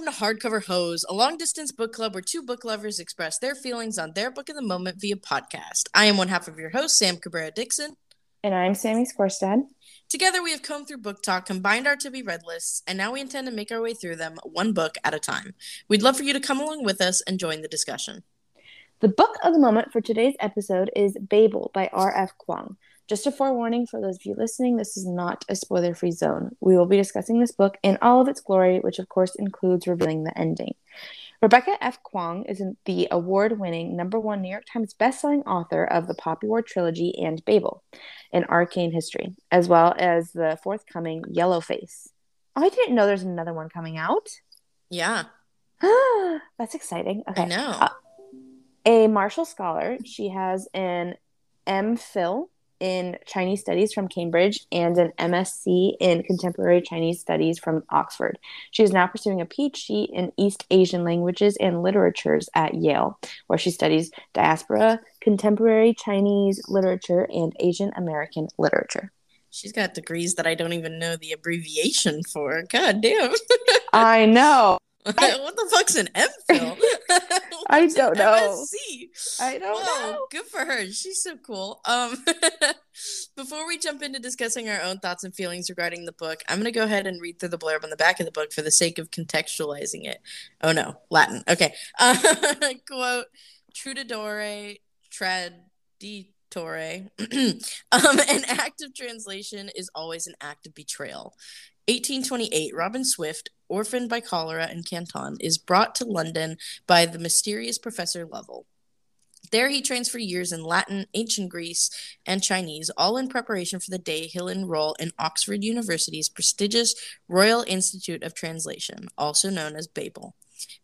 welcome to Hardcover Hose, a long distance book club where two book lovers express their feelings on their book of the moment via podcast. I am one half of your host, Sam Cabrera Dixon. And I'm Sammy Skorstad. Together, we have combed through BookTok, combined our to be read lists, and now we intend to make our way through them one book at a time. We'd love for you to come along with us and join the discussion. The book of the moment for today's episode is Babel by R.F. Kuang. Just a forewarning for those of you listening, this is not a spoiler free zone. We will be discussing this book in all of its glory, which of course includes revealing the ending. Rebecca F. Kuang is the award winning number one New York Times bestselling author of the Poppy War trilogy and Babel, an arcane history, as well as the forthcoming Yellowface. Oh, I didn't know there's another one coming out. Yeah. That's exciting. Okay. I know. Uh, a Marshall Scholar, she has an MPhil in Chinese Studies from Cambridge and an MSc in Contemporary Chinese Studies from Oxford. She is now pursuing a PhD in East Asian languages and literatures at Yale, where she studies diaspora, contemporary Chinese literature, and Asian American literature. She's got degrees that I don't even know the abbreviation for. God damn. I know. what the fuck's an MPhil? I don't know. MSc? I don't know. good for her. She's so cool. Um, before we jump into discussing our own thoughts and feelings regarding the book, I'm going to go ahead and read through the blurb on the back of the book for the sake of contextualizing it. Oh no, Latin. Okay. Uh, quote: Traduttore traditore. um, an act of translation is always an act of betrayal. 1828, Robin Swift, orphaned by cholera in Canton, is brought to London by the mysterious Professor Lovell. There he trains for years in Latin, ancient Greece, and Chinese, all in preparation for the day he'll enroll in Oxford University's prestigious Royal Institute of Translation, also known as Babel.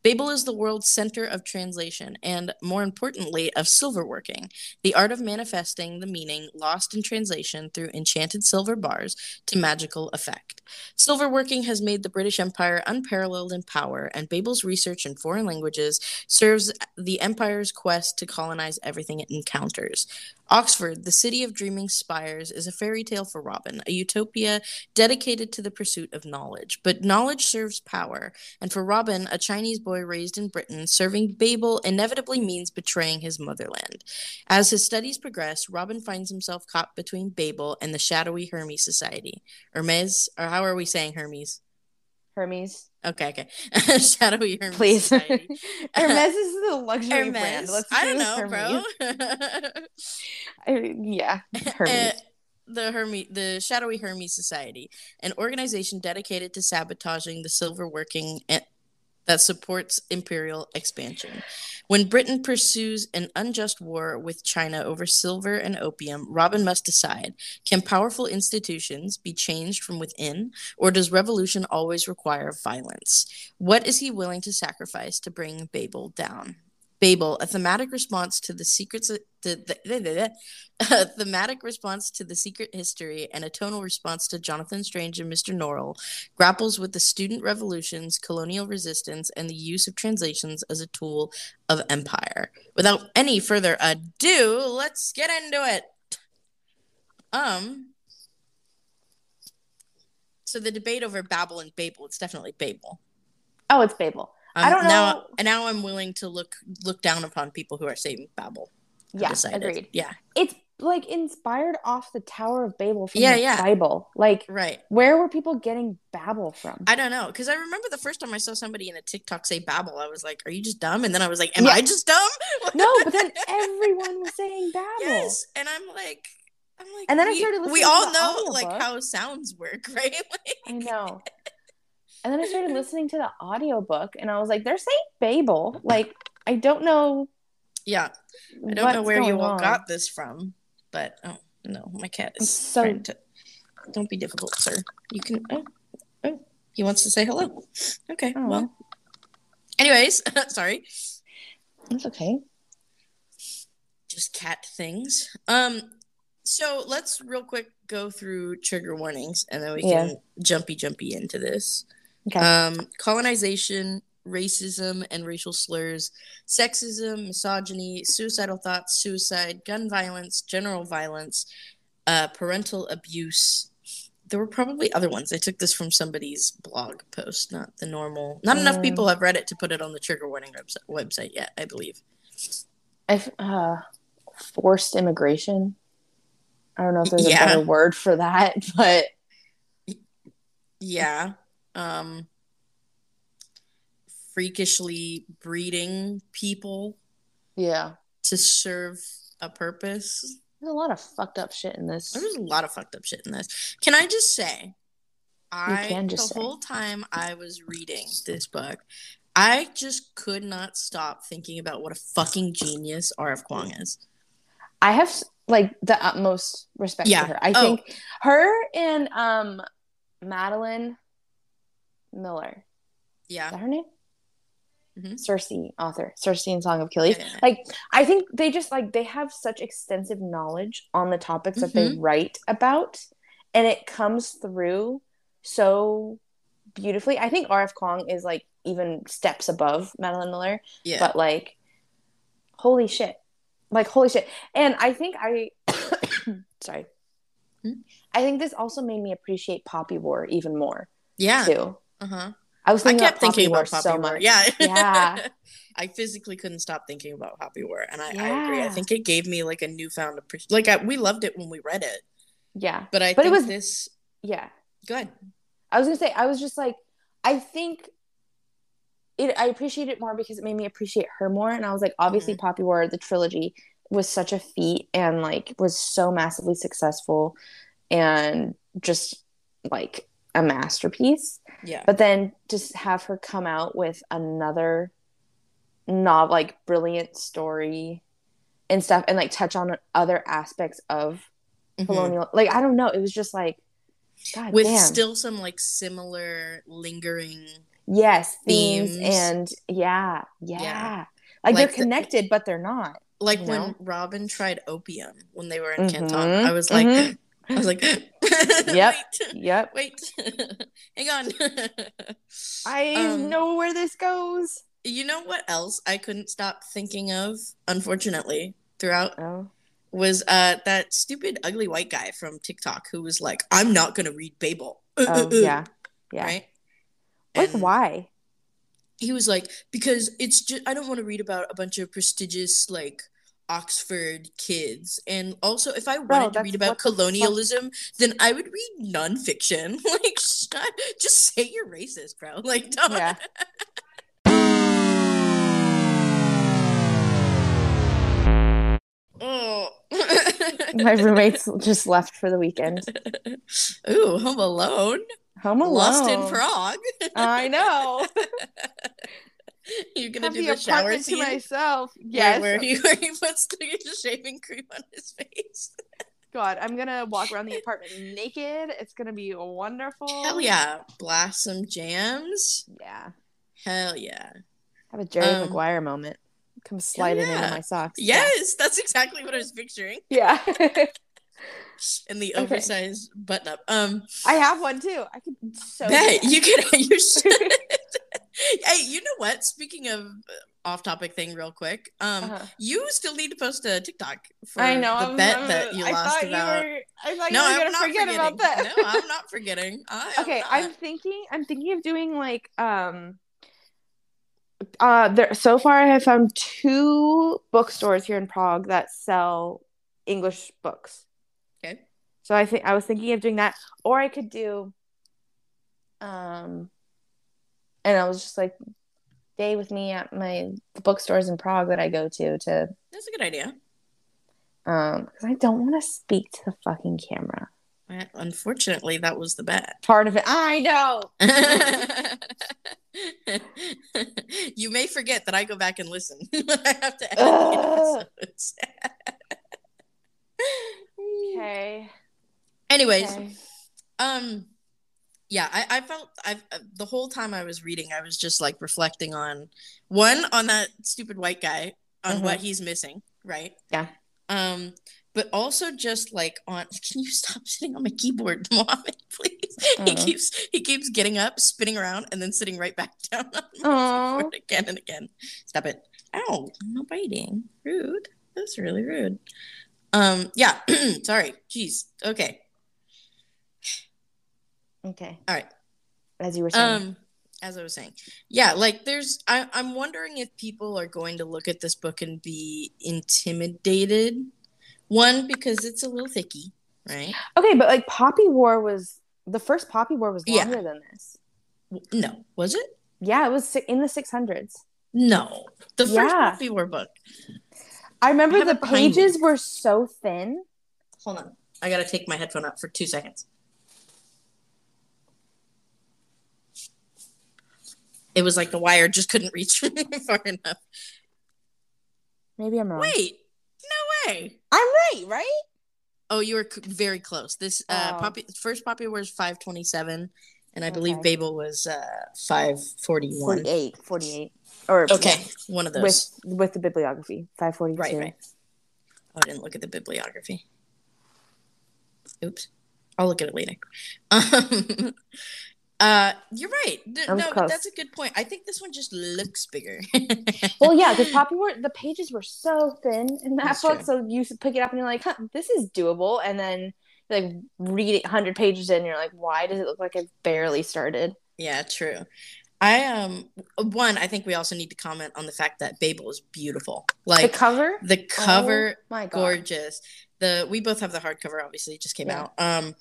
Babel is the world's center of translation and, more importantly, of silverworking, the art of manifesting the meaning lost in translation through enchanted silver bars to magical effect. Silverworking has made the British Empire unparalleled in power, and Babel's research in foreign languages serves the empire's quest to colonize everything it encounters. Oxford, the city of dreaming spires, is a fairy tale for Robin, a utopia dedicated to the pursuit of knowledge. But knowledge serves power, and for Robin, a Chinese boy raised in Britain, serving Babel inevitably means betraying his motherland. As his studies progress, Robin finds himself caught between Babel and the shadowy Hermes Society. Hermes, or how are we saying Hermes? Hermes. Okay, okay. shadowy Hermes Please. Hermes is the luxury brand. Let's I don't know, Hermes. bro. I- yeah, Hermes. Uh, the Hermes, the Shadowy Hermes Society, an organization dedicated to sabotaging the silver working that supports imperial expansion. When Britain pursues an unjust war with China over silver and opium, Robin must decide can powerful institutions be changed from within, or does revolution always require violence? What is he willing to sacrifice to bring Babel down? Babel, a thematic response to the secrets, the, the- a thematic response to the secret history, and a tonal response to Jonathan Strange and Mr. Norrell, grapples with the student revolutions, colonial resistance, and the use of translations as a tool of empire. Without any further ado, let's get into it. Um. So the debate over Babel and Babel, it's definitely Babel. Oh, it's Babel. Um, I don't now, know- And now I'm willing to look look down upon people who are saying Babel. Yeah, decided. agreed. Yeah, It's like inspired off the Tower of Babel from Yeah, the yeah. Bible. Like, right. where were people getting Babel from? I don't know because I remember the first time I saw somebody in a TikTok say Babel, I was like, "Are you just dumb?" And then I was like, "Am Yeah. I just dumb?" no, but then everyone was saying Babel. yes, and I'm like, I'm like, And then I we, started We all know like how sounds work, right? Like- I know. And then I started listening to the audiobook and I was like, they're saying Babel. Like, I don't know. yeah, I don't know where you all on. got this from, but oh no, my cat is So- trying to. Don't be difficult, sir. You can. Oh, oh, he wants to say hello. Okay, Oh. well. Anyways, sorry. It's okay. just cat things. Um, so let's real quick go through trigger warnings, and then we Yeah. can jumpy jumpy into this. Okay. Um, colonization, racism and racial slurs, sexism, misogyny, suicidal thoughts, suicide, gun violence, general violence, uh, parental abuse, there were probably other ones. I took this from somebody's blog post, not the normal. Not enough Mm. people have read it to put it on the trigger warning website, yet, I believe. Uh, forced immigration. I don't know if there's Yeah. a better word for that, but Yeah. Um freakishly breeding people yeah, to serve a purpose. there's a lot of fucked up shit in this. There's a lot of fucked up shit in this. Can I just say, I can just the say. whole time I was reading this book, I just could not stop thinking about what a fucking genius R.F. Kuang is. I have like the utmost respect Yeah. for her. I Oh. think her and um Madeline Miller. Is Yeah. that her name? Mhm. Circe, author. Circe and Song of Achilles. Yeah. Like I think they just like they have such extensive knowledge on the topics that they Mm-hmm. write about, and it comes through so beautifully. I think R.F. Kuang is like even steps above Madeline Miller, Yeah. but like, holy shit, like holy shit. And I think I, sorry, Hmm? I think this also made me appreciate Poppy War even more yeah. too. Uh-huh. I was I thinking kept about Poppy thinking War about Poppy so War. much. Yeah. Yeah. I physically couldn't stop thinking about Poppy War. And I, I agree. I think it gave me like a newfound appreciation. Like, I, we loved it when we read it. Yeah, But I But it was- this. yeah. Good. I was gonna say I was just like I think it I appreciate it more because it made me appreciate her more and I was like obviously Mm-hmm. Poppy War the trilogy was such a feat and like was so massively successful and just like a masterpiece Yeah. but then just have her come out with another novel like brilliant story and stuff and like touch on other aspects of Mhm. colonial like I don't know it was just like God With damn. still some like similar lingering. yes themes, themes. and yeah, yeah Yeah. like, they're Like the- connected but they're not Like when know? Robin tried opium when they were in Mhm, Canton. I was like, mhm. I was like, Yep. wait, yep wait, hang on. i Um, know where this goes You know what else I couldn't stop thinking of, unfortunately, throughout oh was uh that stupid ugly white guy from TikTok who was like, I'm not gonna read Babel. Oh uh, uh," yeah yeah Right? like And why He was like, because it's just I don't want to read about a bunch of prestigious like Oxford kids. And also if I wanted to read about what the fuck- colonialism, then I would read nonfiction. like shut, just say you're racist, bro. Like don't yeah Oh. my roommates just left for the weekend Ooh, Home Alone. home alone Lost in Prague. i know You're gonna have do the the, shower apartment to myself where- yes where, he where he puts the shaving cream on his face. god i'm gonna walk around the apartment naked it's gonna be wonderful Hell yeah! Blast some jams. yeah Hell yeah! have a jerry Um, maguire moment come sliding yeah. into my socks Yes, that's exactly what I was picturing. yeah And the Okay. oversized button up. Um, I have one too. I could so bet you could. You should. Hey, you know what? Speaking of off-topic thing, real quick. Um. Uh-huh. you still need to post a TikTok for I know. the I'm- bet I'm- that you I lost thought about. You were, I thought no, you were I'm gonna not forget forgetting. about that. no, I'm not forgetting. Okay, not. I'm thinking. I'm thinking of doing like um. Uh, there. So far, I have found two bookstores here in Prague that sell English books. Okay. So I think I was thinking of doing that, or I could do. Um. And I was just like, stay with me at my the bookstores in Prague that I go to to That's a good idea. um because I don't want to speak to the fucking camera. Unfortunately, that was the bet. Part of it, I know. you may forget that I go back and listen. I have to edit Ugh. the episodes. Okay. Anyways, okay. um, yeah, I, I felt I've uh, the whole time I was reading, I was just like reflecting on one on that stupid white guy on Mhm. what he's missing, right? Yeah. Um, but also just like on can you stop sitting on my keyboard, Mohammed, please? He Uh. keeps he keeps getting up, spinning around, and then sitting right back down on my keyboard again and again. Stop it. Ow, I'm not biting. Rude. That's really rude. Um, yeah, sorry. Jeez. Okay. Okay. All right. As you were saying. Um, as I was saying, yeah, like there's, I, I'm wondering if people are going to look at this book and be intimidated. One because it's a little thicky, right? okay, but like Poppy War was the first Poppy War was Yeah. longer than this. No, was it? Yeah, it was in the six hundreds. No, the first Yeah. Poppy War book. I remember I the pages were so thin. Hold on, I gotta take my headphone out for two seconds. It was like the wire just couldn't reach far enough. Maybe I'm wrong. Wait, no way. I'm right, right? Oh, you were c- very close. This uh, Oh. Poppy first Poppy was five twenty seven, and I believe Babel was uh, five forty one. 48. 48. Or Okay, one of yeah, those. with with the bibliography. 542. Right, right. Oh, I didn't look at the bibliography. Oops. I'll look at it later. Um, uh, you're right. Was no, that's a good point. I think this one just looks bigger. Well, yeah, because Poppy War, the pages were so thin in that That's book. true. So you pick it up and you're like, huh, this is doable. And then like read 100 pages in, and you're like, why does it look like I've barely started? yeah, true. I um one. I think we also need to comment on the fact that Babel is beautiful. Like the cover? the cover Oh my God. gorgeous. The we both have the hardcover. Obviously, it just came Yeah. out. Um,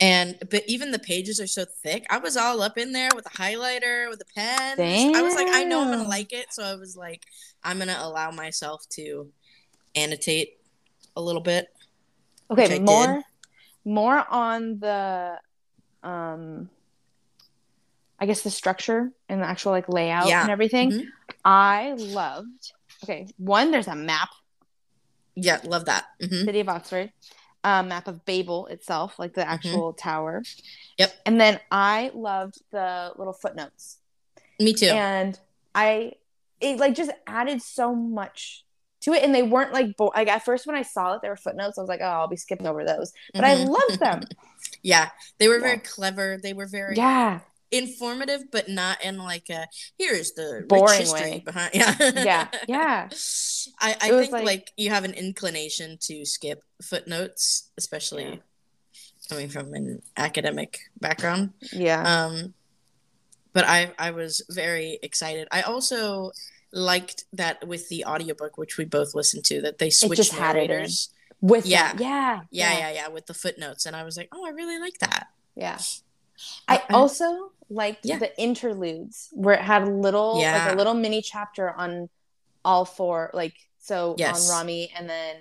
and but even the pages are so thick. I was all up in there with a highlighter, with a pen. I was like, I know I'm gonna like it, so I was like, I'm gonna allow myself to annotate a little bit. Okay, did. more more on the um I guess the structure and the actual like layout Yeah. and everything. Mhm. I loved. Okay, one there's a map, Yeah, love that. hmm City of Oxford, a map of Babel itself, like the actual tower. Mm-hmm. Yep. And then I loved the little footnotes. Me too. And I it like just added so much to it and they weren't like bo- like at first when I saw that there were footnotes I was like, "Oh, I'll be skipping over those." But I Mhm. loved them. yeah, they were Yeah. very clever. They were very yeah. Informative, but not in like a here's the Boring way. behind. Yeah, Yeah. Yeah. I, I think like, like- you have an inclination to skip footnotes, especially Yeah. coming from an academic background. Yeah. Um, but I I was very excited. I also liked that with the audiobook, which we both listened to, that they switched just had it in. narrators. With yeah. that. Yeah. Yeah, yeah, yeah, with the footnotes, and I was like, oh, I really like that. Yeah. I also liked Yeah. the interludes where it had little like a little mini chapter on all four like so Yes. on Rami and then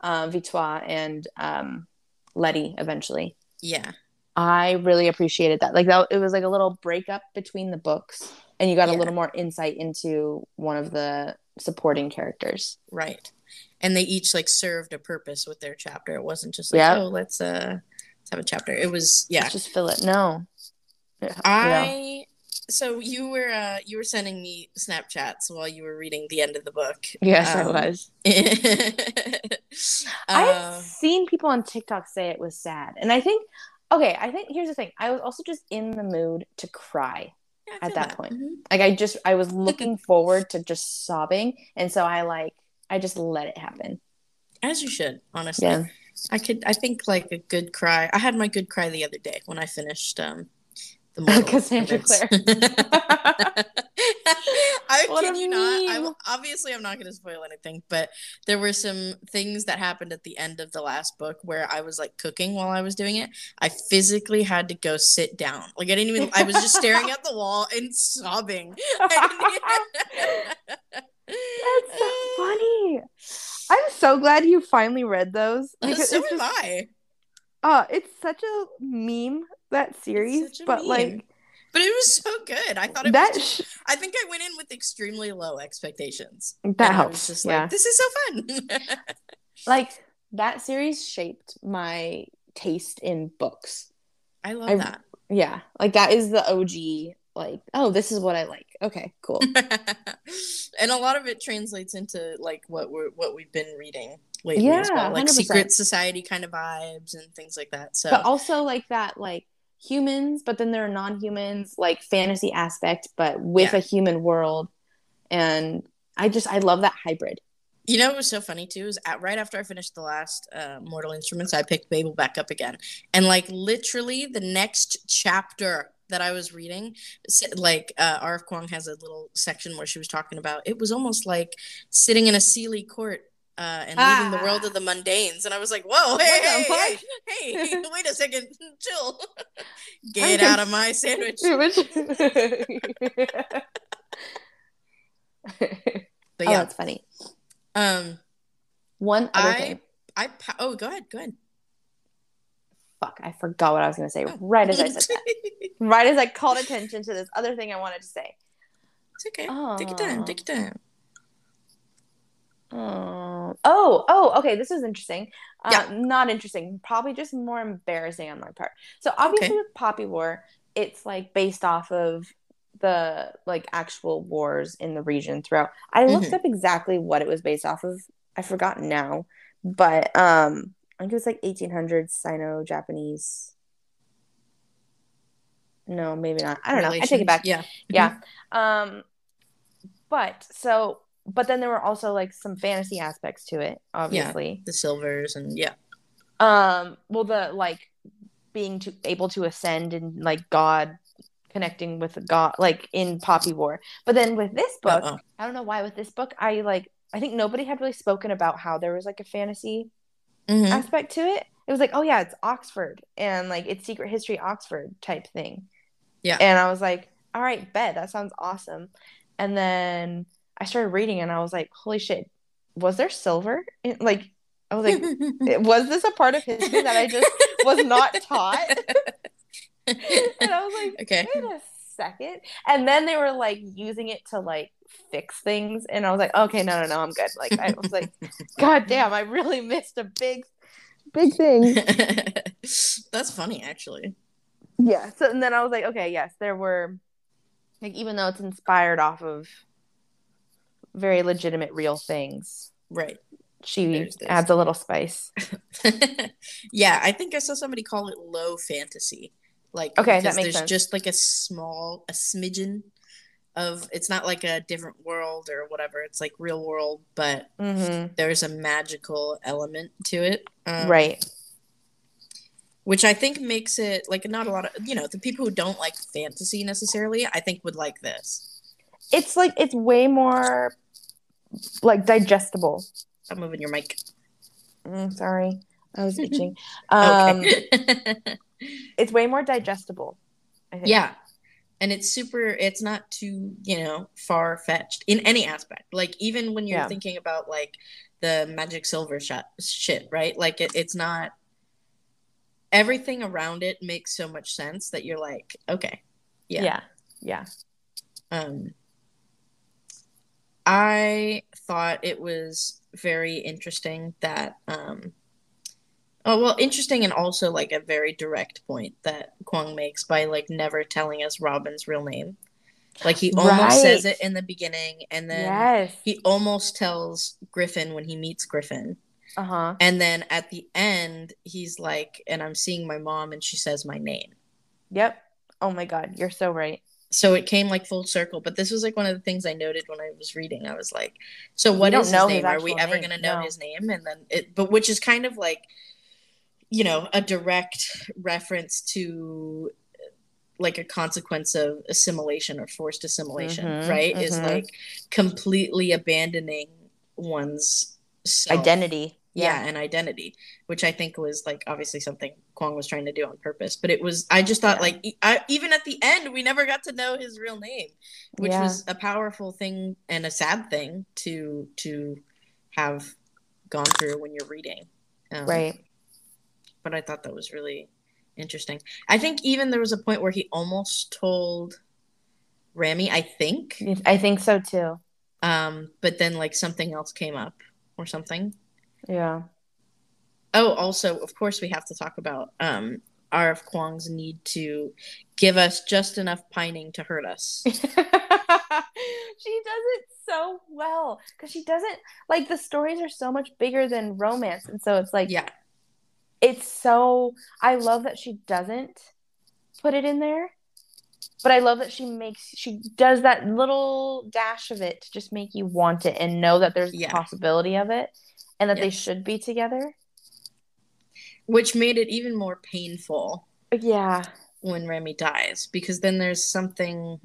um Victoire and um Letty eventually. Yeah, I really appreciated that. Like that it was like a little breakup between the books and you got a little more insight into one of the supporting characters. right. And they each like served a purpose with their chapter. It wasn't just like, Yeah. oh, let's uh let's have a chapter. It was yeah. Let's just fill it. No. Yeah. I so you were uh you were sending me Snapchats while you were reading the end of the book. Yes, I Um, was. uh, I've seen people on TikTok say it was sad. And I think okay, I think here's the thing. I was also just in the mood to cry. yeah, at feel that point. Mhm. Like I just I was looking forward to just sobbing and so I like I just let it happen. As you should, honestly. Yeah. I could I think like a good cry. I had my good cry the other day when I finished um the Mortal Cassandra Events. I What kid you not. I, meme. obviously, I'm not going to spoil anything, but there were some things that happened at the end of the last book where I was like cooking while I was doing it. I physically had to go sit down. Like I didn't even. I was just staring at the wall and sobbing. That's so funny. I'm so glad you finally read those because so am just, I. oh, it's such a meme that series, but meme. like But it was so good. I thought it that was. Just, I think I went in with extremely low expectations. that And I was helps. just yeah. like, this is so fun. like that series shaped my taste in books. I love I- that. Yeah, like that is the OG. Like, oh, this is what I like. Okay, cool. and a lot of it translates into like what we're what we've been reading lately as Yeah, well, like 100%. secret society kind of vibes and things like that. So but also like that, like humans, but then there are non-humans, like fantasy aspect, but with Yeah. a human world. And I just I love that hybrid. You know what was so funny too is at, right after I finished the last uh, Mortal Instruments, I picked Babel back up again, and like literally the next chapter that I was reading, like uh, R.F. Kuang has a little section where she was talking about it was almost like sitting in a Seelie court uh, and ah. leaving the world of the mundanes. And I was like, whoa, hey, hey, hey, hey, wait a second, chill. Get out of my sandwich. but yeah, oh, that's funny. Um, one other I, thing. I, oh, go ahead, go ahead. Fuck, I forgot what I was going to say oh. right as I said that. right as I called attention to this other thing I wanted to say. It's okay. Oh. Take your time. Take your time. Oh, oh, oh, okay. This is interesting. Uh, yeah. Not interesting. Probably just more embarrassing on my part. So obviously okay. with Poppy War, it's like based off of the like actual wars in the region throughout. I looked mm-hmm. up exactly what it was based off of. I forgot now, but um, I think it was like 1800s Sino-Japanese. No, maybe not. I don't know. I take it back. Yeah, yeah. Mm-hmm. Um, but so but then there were also like some fantasy aspects to it obviously. yeah, the silvers and yeah. Um well the like being to able to ascend and like god connecting with god like in poppy war. But then with this book Uh-oh. i don't know why with this book i like i think nobody had really spoken about how there was like a fantasy mm-hmm. aspect to it. It was like oh yeah it's oxford and like it's secret history oxford type thing. Yeah. And i was like all right bet that sounds awesome. And then I started reading and I was like, holy shit, was there silver? In, like, I was like, was this a part of history that I just was not taught? and I was like, okay. wait a second. And then they were like using it to like fix things. And I was like, okay, no, no, no, I'm good. Like, I was like, God damn, I really missed a big, big thing. That's funny, actually. Yeah. So, and then I was like, okay, yes, there were, like, even though it's inspired off of very legitimate, real things. Right. She adds a little spice. yeah, I think I saw somebody call it low fantasy. Like okay, that makes there's sense. just like a small, a smidgen of. It's not like a different world or whatever. It's like real world, but mm-hmm. there's a magical element to it. Um, right which I think makes it like not a lot of you know the people who don't like fantasy necessarily I think would like this. It's like it's way more like digestible. I'm moving your mic. Mm, sorry, I was itching. um, it's way more digestible. Yeah, and it's super. It's not too you know far fetched in any aspect. Like even when you're yeah. thinking about like the magic silver shot shit, right? Like it, it's not. Everything around it makes so much sense that you're like, okay, yeah, yeah, yeah. Um, I thought it was very interesting that um oh well interesting and also like a very direct point that Kuang makes by like never telling us Robin's real name. Like he almost right. says it in the beginning and then yes. he almost tells Griffin when he meets Griffin. Uh-huh. And then at the end he's like and I'm seeing my mom and she says my name. Yep. Oh my god, you're so right so it came like full circle but this was like one of the things i noted when i was reading i was like so what is his name his are we ever going to know no. his name and then it but which is kind of like you know a direct reference to like a consequence of assimilation or forced assimilation mm-hmm, right mm-hmm. is like completely abandoning one's self. identity yeah. yeah and identity which i think was like obviously something Kuang was trying to do on purpose but it was i just thought yeah. like I, even at the end we never got to know his real name which yeah. was a powerful thing and a sad thing to to have gone through when you're reading um, right but i thought that was really interesting i think even there was a point where he almost told Rami i think i think so too um but then like something else came up or something yeah. Oh, also, of course, we have to talk about um, R.F. Kuang's need to give us just enough pining to hurt us. she does it so well because she doesn't like the stories are so much bigger than romance, and so it's like, yeah, it's so. I love that she doesn't put it in there, But I love that she makes she does that little dash of it to just make you want it and know that there's Yeah. a possibility of it and that they should be together. which made it even more painful Yeah. when Rami dies because then there's something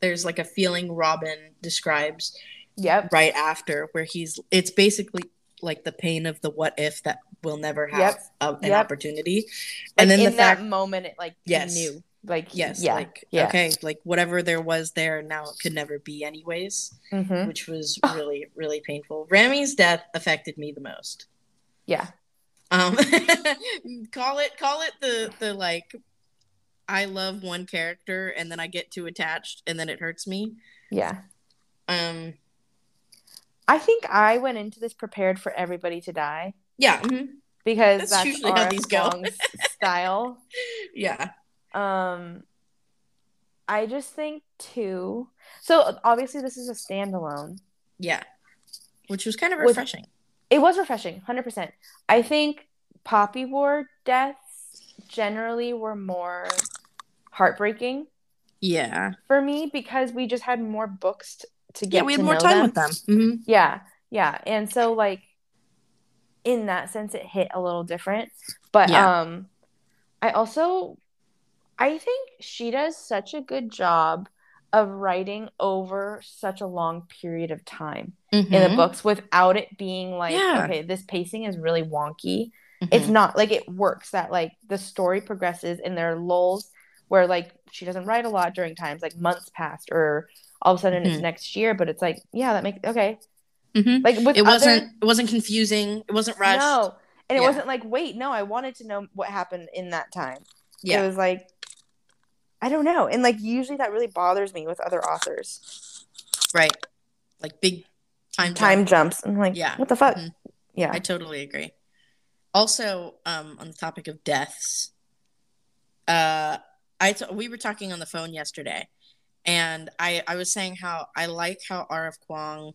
there's like a feeling Robin describes Yep. right after where he's it's basically like the pain of the what if that will never have Yep. a, an Yep. opportunity Like and then in the that fact moment, it like Yes. knew, like yes yeah, like yeah, okay like whatever there was there now it could never be anyways hmm which was really really painful. Rami's death affected me the most. Yeah, um call it call it the the like I love one character and then I get too attached and then it hurts me. Yeah. um I think I went into this prepared for everybody to die. Yeah mhm, because That's that's, usually how these go. Style. yeah Um, I just think too. So obviously, this is a standalone. yeah which was kind of refreshing It was refreshing, hundred percent. I think Poppy War deaths generally were more heartbreaking yeah for me because we just had more books t- to get. yeah we had more time them. with them hmm Yeah, yeah, and so like in that sense, it hit a little different. But Yeah. um, I also I think she does such a good job of writing over such a long period of time in the books without it being like Yeah. okay, this pacing is really wonky. It's not like it works that like the story progresses and there are lulls where like she doesn't write a lot during times like months passed or all of a sudden it's Mhm. next year, but it's like yeah, that makes okay. Mhm. Like with it wasn't it wasn't confusing it wasn't rushed no, and it Yeah. wasn't like wait, no, I wanted to know what happened in that time. yeah It was like I don't know, and like usually that really bothers me with other authors. right like big time Time jump. jumps. I'm like, Yeah. what the fuck? Mhm. Yeah, I totally agree. Also, um, on the topic of deaths, uh, I t- we were talking on the phone yesterday, and I I was saying how I like how R.F. Kuang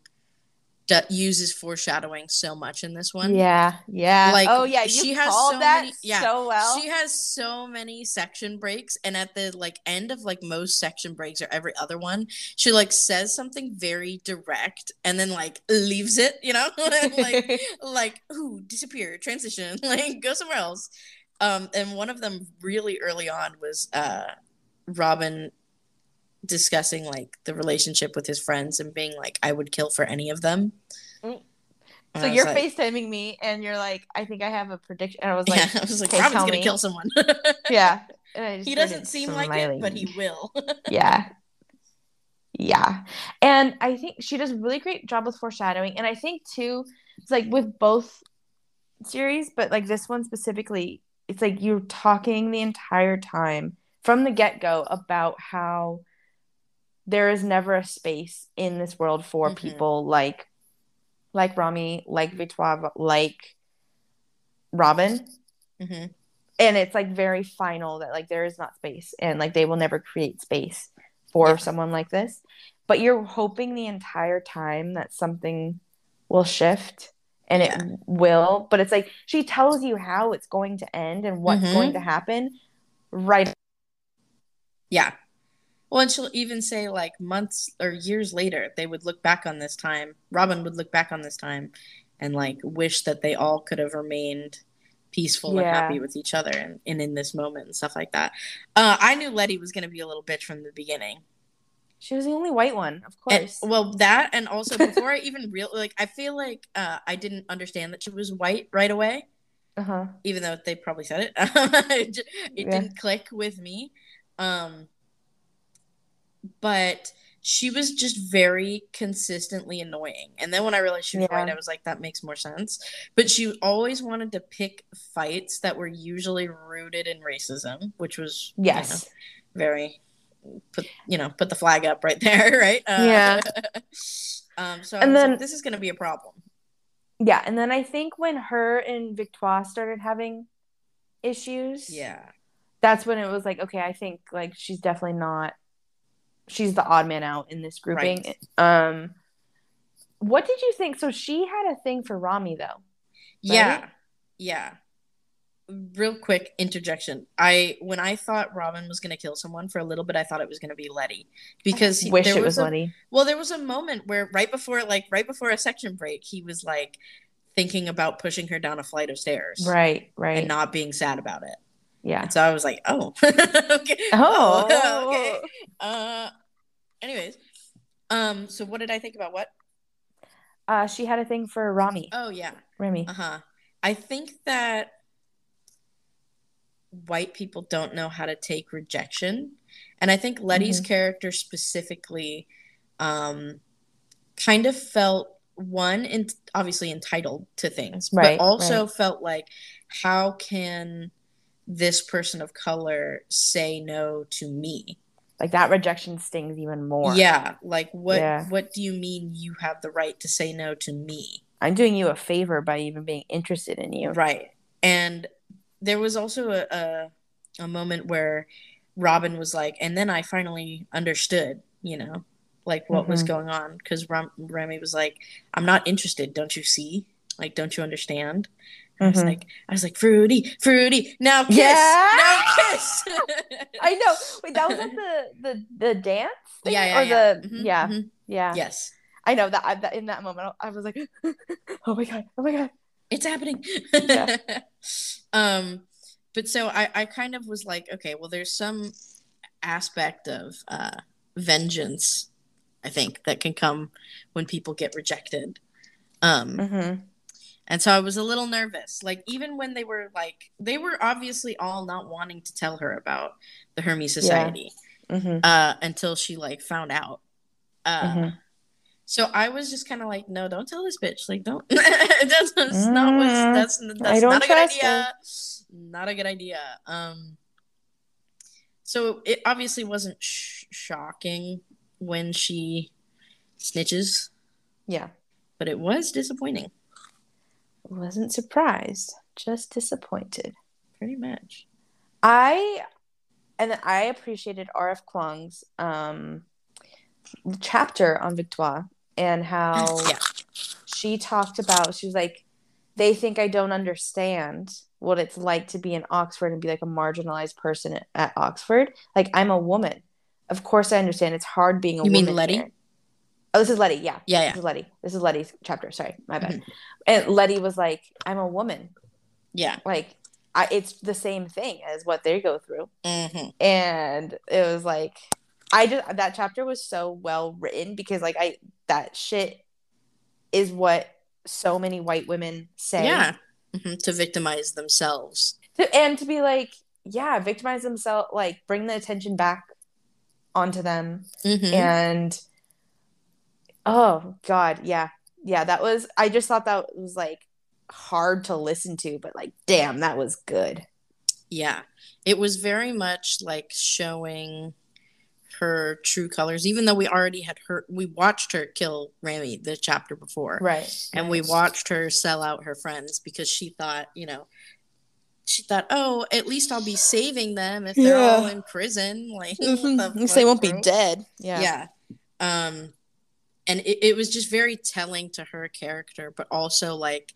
d- uses foreshadowing so much in this one. yeah, yeah. Like, oh yeah, you she has so that many- yeah, so well. She has so many section breaks, and at the like end of like most section breaks or every other one, she like says something very direct and then like leaves it, you know, like like ooh disappear transition like go somewhere else um and one of them really early on was uh robin discussing like the relationship with his friends and being like i would kill for any of them Mm. So you're like- FaceTiming me, and you're like, I think I have a prediction. And I was like, yeah i was like "Okay, robin's gonna me." kill someone yeah. And I just he doesn't seem like it but he will yeah yeah and i think she does a really great job with foreshadowing and i think too it's like with both series but like this one specifically it's like you're talking the entire time from the get-go about how there is never a space in this world for Mhm. people like like rami like victoire like robin Mm-hmm. and it's like very final that like there is not space and like they will never create space for Yeah. someone like this but you're hoping the entire time that something will shift and Yeah. it will but it's like she tells you how it's going to end and what's Mhm. going to happen right yeah well and she'll even say like months or years later they would look back on this time robin would look back on this time and like wish that they all could have remained peaceful and happy with each other and, and in this moment and stuff like that. Uh, i knew letty was going to be a little bitch from the beginning. She was the only white one of and, course. well that and also before i even real like i feel like uh, i didn't understand that she was white right away. Uh-huh. Even though they probably said it. It it Yeah. didn't click with me. Um but she was just very consistently annoying. And then when i realized she was Yeah. white i was like that makes more sense. But she always wanted to pick fights that were usually rooted in racism which was you know, yes. very put you know put the flag up right there right? Uh, Yeah. um so And then- like, this is going to be a problem. Yeah and then i think when her and victoire started having issues yeah. that's when it was like okay i think like she's definitely not she's the odd man out in this grouping um what did you think so she had a thing for rami though Yeah. Right? Yeah. real quick interjection. I when I thought Robin was gonna kill someone for a little bit, I thought it was gonna be Letty because he, Wish it was a, Letty. Well, there was a moment where right before like right before a section break, he was like thinking about pushing her down a flight of stairs, Right, right. and not being sad about it. yeah. And so I was like, oh, okay, Oh. okay. Uh, anyways, um, so what did I think about what? Uh, she had a thing for Rami. Oh yeah, Rami. Uh huh. I think that white people don't know how to take rejection. And I think Letty's Mhm. character specifically um, kind of felt one, in, obviously entitled to things, Right, but also right. felt like, how can this person of color say no to me? Like that rejection stings even more. Yeah, like what? Yeah. What do you mean you have the right to say no to me? I'm doing you a favor by even being interested in you. Right. And there was also a, a a moment where Robin was like, and then I finally understood, you know, like what was Mhm. going on because Rami was like, I'm not interested. Don't you see? Like, don't you understand? I was Mhm. like, I was like, fruity, fruity. Now kiss, Yeah. now kiss. I know. Wait, that was at the the the dance thing? yeah, yeah, or yeah. the Mhm, yeah mhm. yeah. Yes, I know that, I, that in that moment I was like, oh my god, oh my god. it's happening. Yeah. um, but so I, I kind of was like, okay, well, there's some aspect of uh, vengeance, I think, that can come when people get rejected. Um, hmm and so I was a little nervous. Like, even when they were like, they were obviously all not wanting to tell her about the Hermes Society hmm uh, until she like found out. Uh, Mhm. So I was just kind of like, no, don't tell this bitch. Like, don't. that's, that's not what's. Mm, That's that's don't a good idea. Not a good idea. Um. So it obviously wasn't sh- shocking when she snitches, Yeah. but it was disappointing, Wasn't surprised, just disappointed. pretty much. I and I appreciated R.F. Kuang's um chapter on Victoire and how Yeah. she talked about she was like they think I don't understand what it's like to be in Oxford and be like a marginalized person at, at Oxford. Like I'm a woman. Of course I understand it's hard being a You mean. Letty? here. Oh, this is Letty. Yeah. Yeah, yeah. This is Letty. This is Letty's chapter. Sorry, my bad. Mhm. And Letty was like, "I'm a woman. yeah. Like, I, it's the same thing as what they go through." hmm and it was like i just that chapter was so well written because like i that shit is what so many white women say Yeah. hmm To victimize themselves. To- and to be like yeah victimize themselves like bring the attention back onto them hmm and oh god yeah yeah that was i just thought that was like hard to listen to but like damn that was good Yeah. It was very much like showing her true colors, even though we already had her, we watched her kill Rami the chapter before. right And we watched her sell out her friends because she thought, you know, she thought, oh, at least I'll be saving them if they're all in prison. Like, Mhm. the At least they won't be dead yeah Yeah. Um, and it, it was just very telling to her character, but also like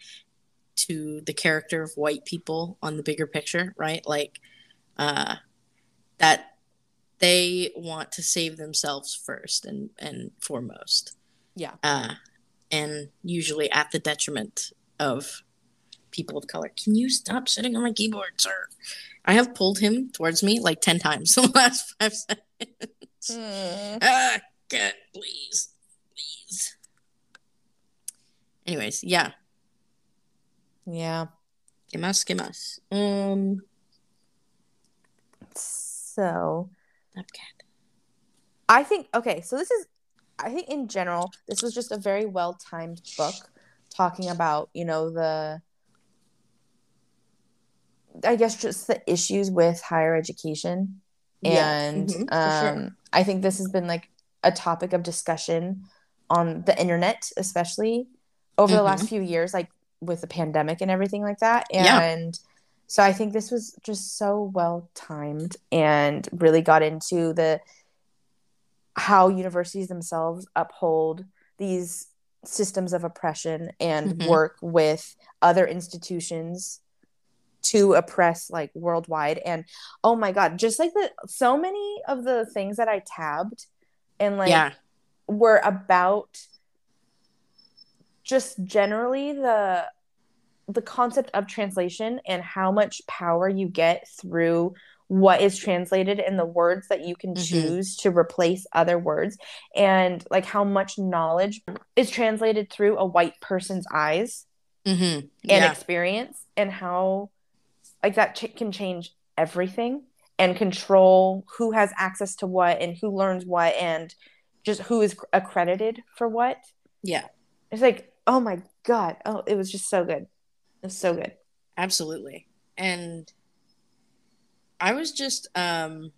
to the character of white people on the bigger picture, right? Like, uh, that they want to save themselves first and, and foremost. Yeah. Uh, and usually at the detriment of people of color. Can you stop sitting on my keyboard, sir? I have pulled him towards me like 10 times in the last five seconds. Mm. Ah, please, please. Anyways, yeah, Yeah. que más, que más. Um, So Bobcat. I think okay, so this is I think in general, this was just a very well timed book talking about, you know, the I guess just the issues with higher education. Yeah, And mhm, um sure. I think this has been like a topic of discussion on the internet, especially over the last few years, like with the pandemic and everything like that. Yeah. And so I think this was just so well timed and really got into the how universities themselves uphold these systems of oppression and Mhm. work with other institutions to oppress like worldwide and oh my god just like the so many of the things that i tabbed and like yeah. were about just generally the the concept of translation and how much power you get through what is translated and the words that you can Mhm. choose to replace other words and like how much knowledge is translated through a white person's eyes Mm-hmm. and Yeah. experience and how like that ch- can change everything and control who has access to what and who learns what and just who is accredited for what yeah. it's like oh my god oh it was just so good it was so good Absolutely. And I was just um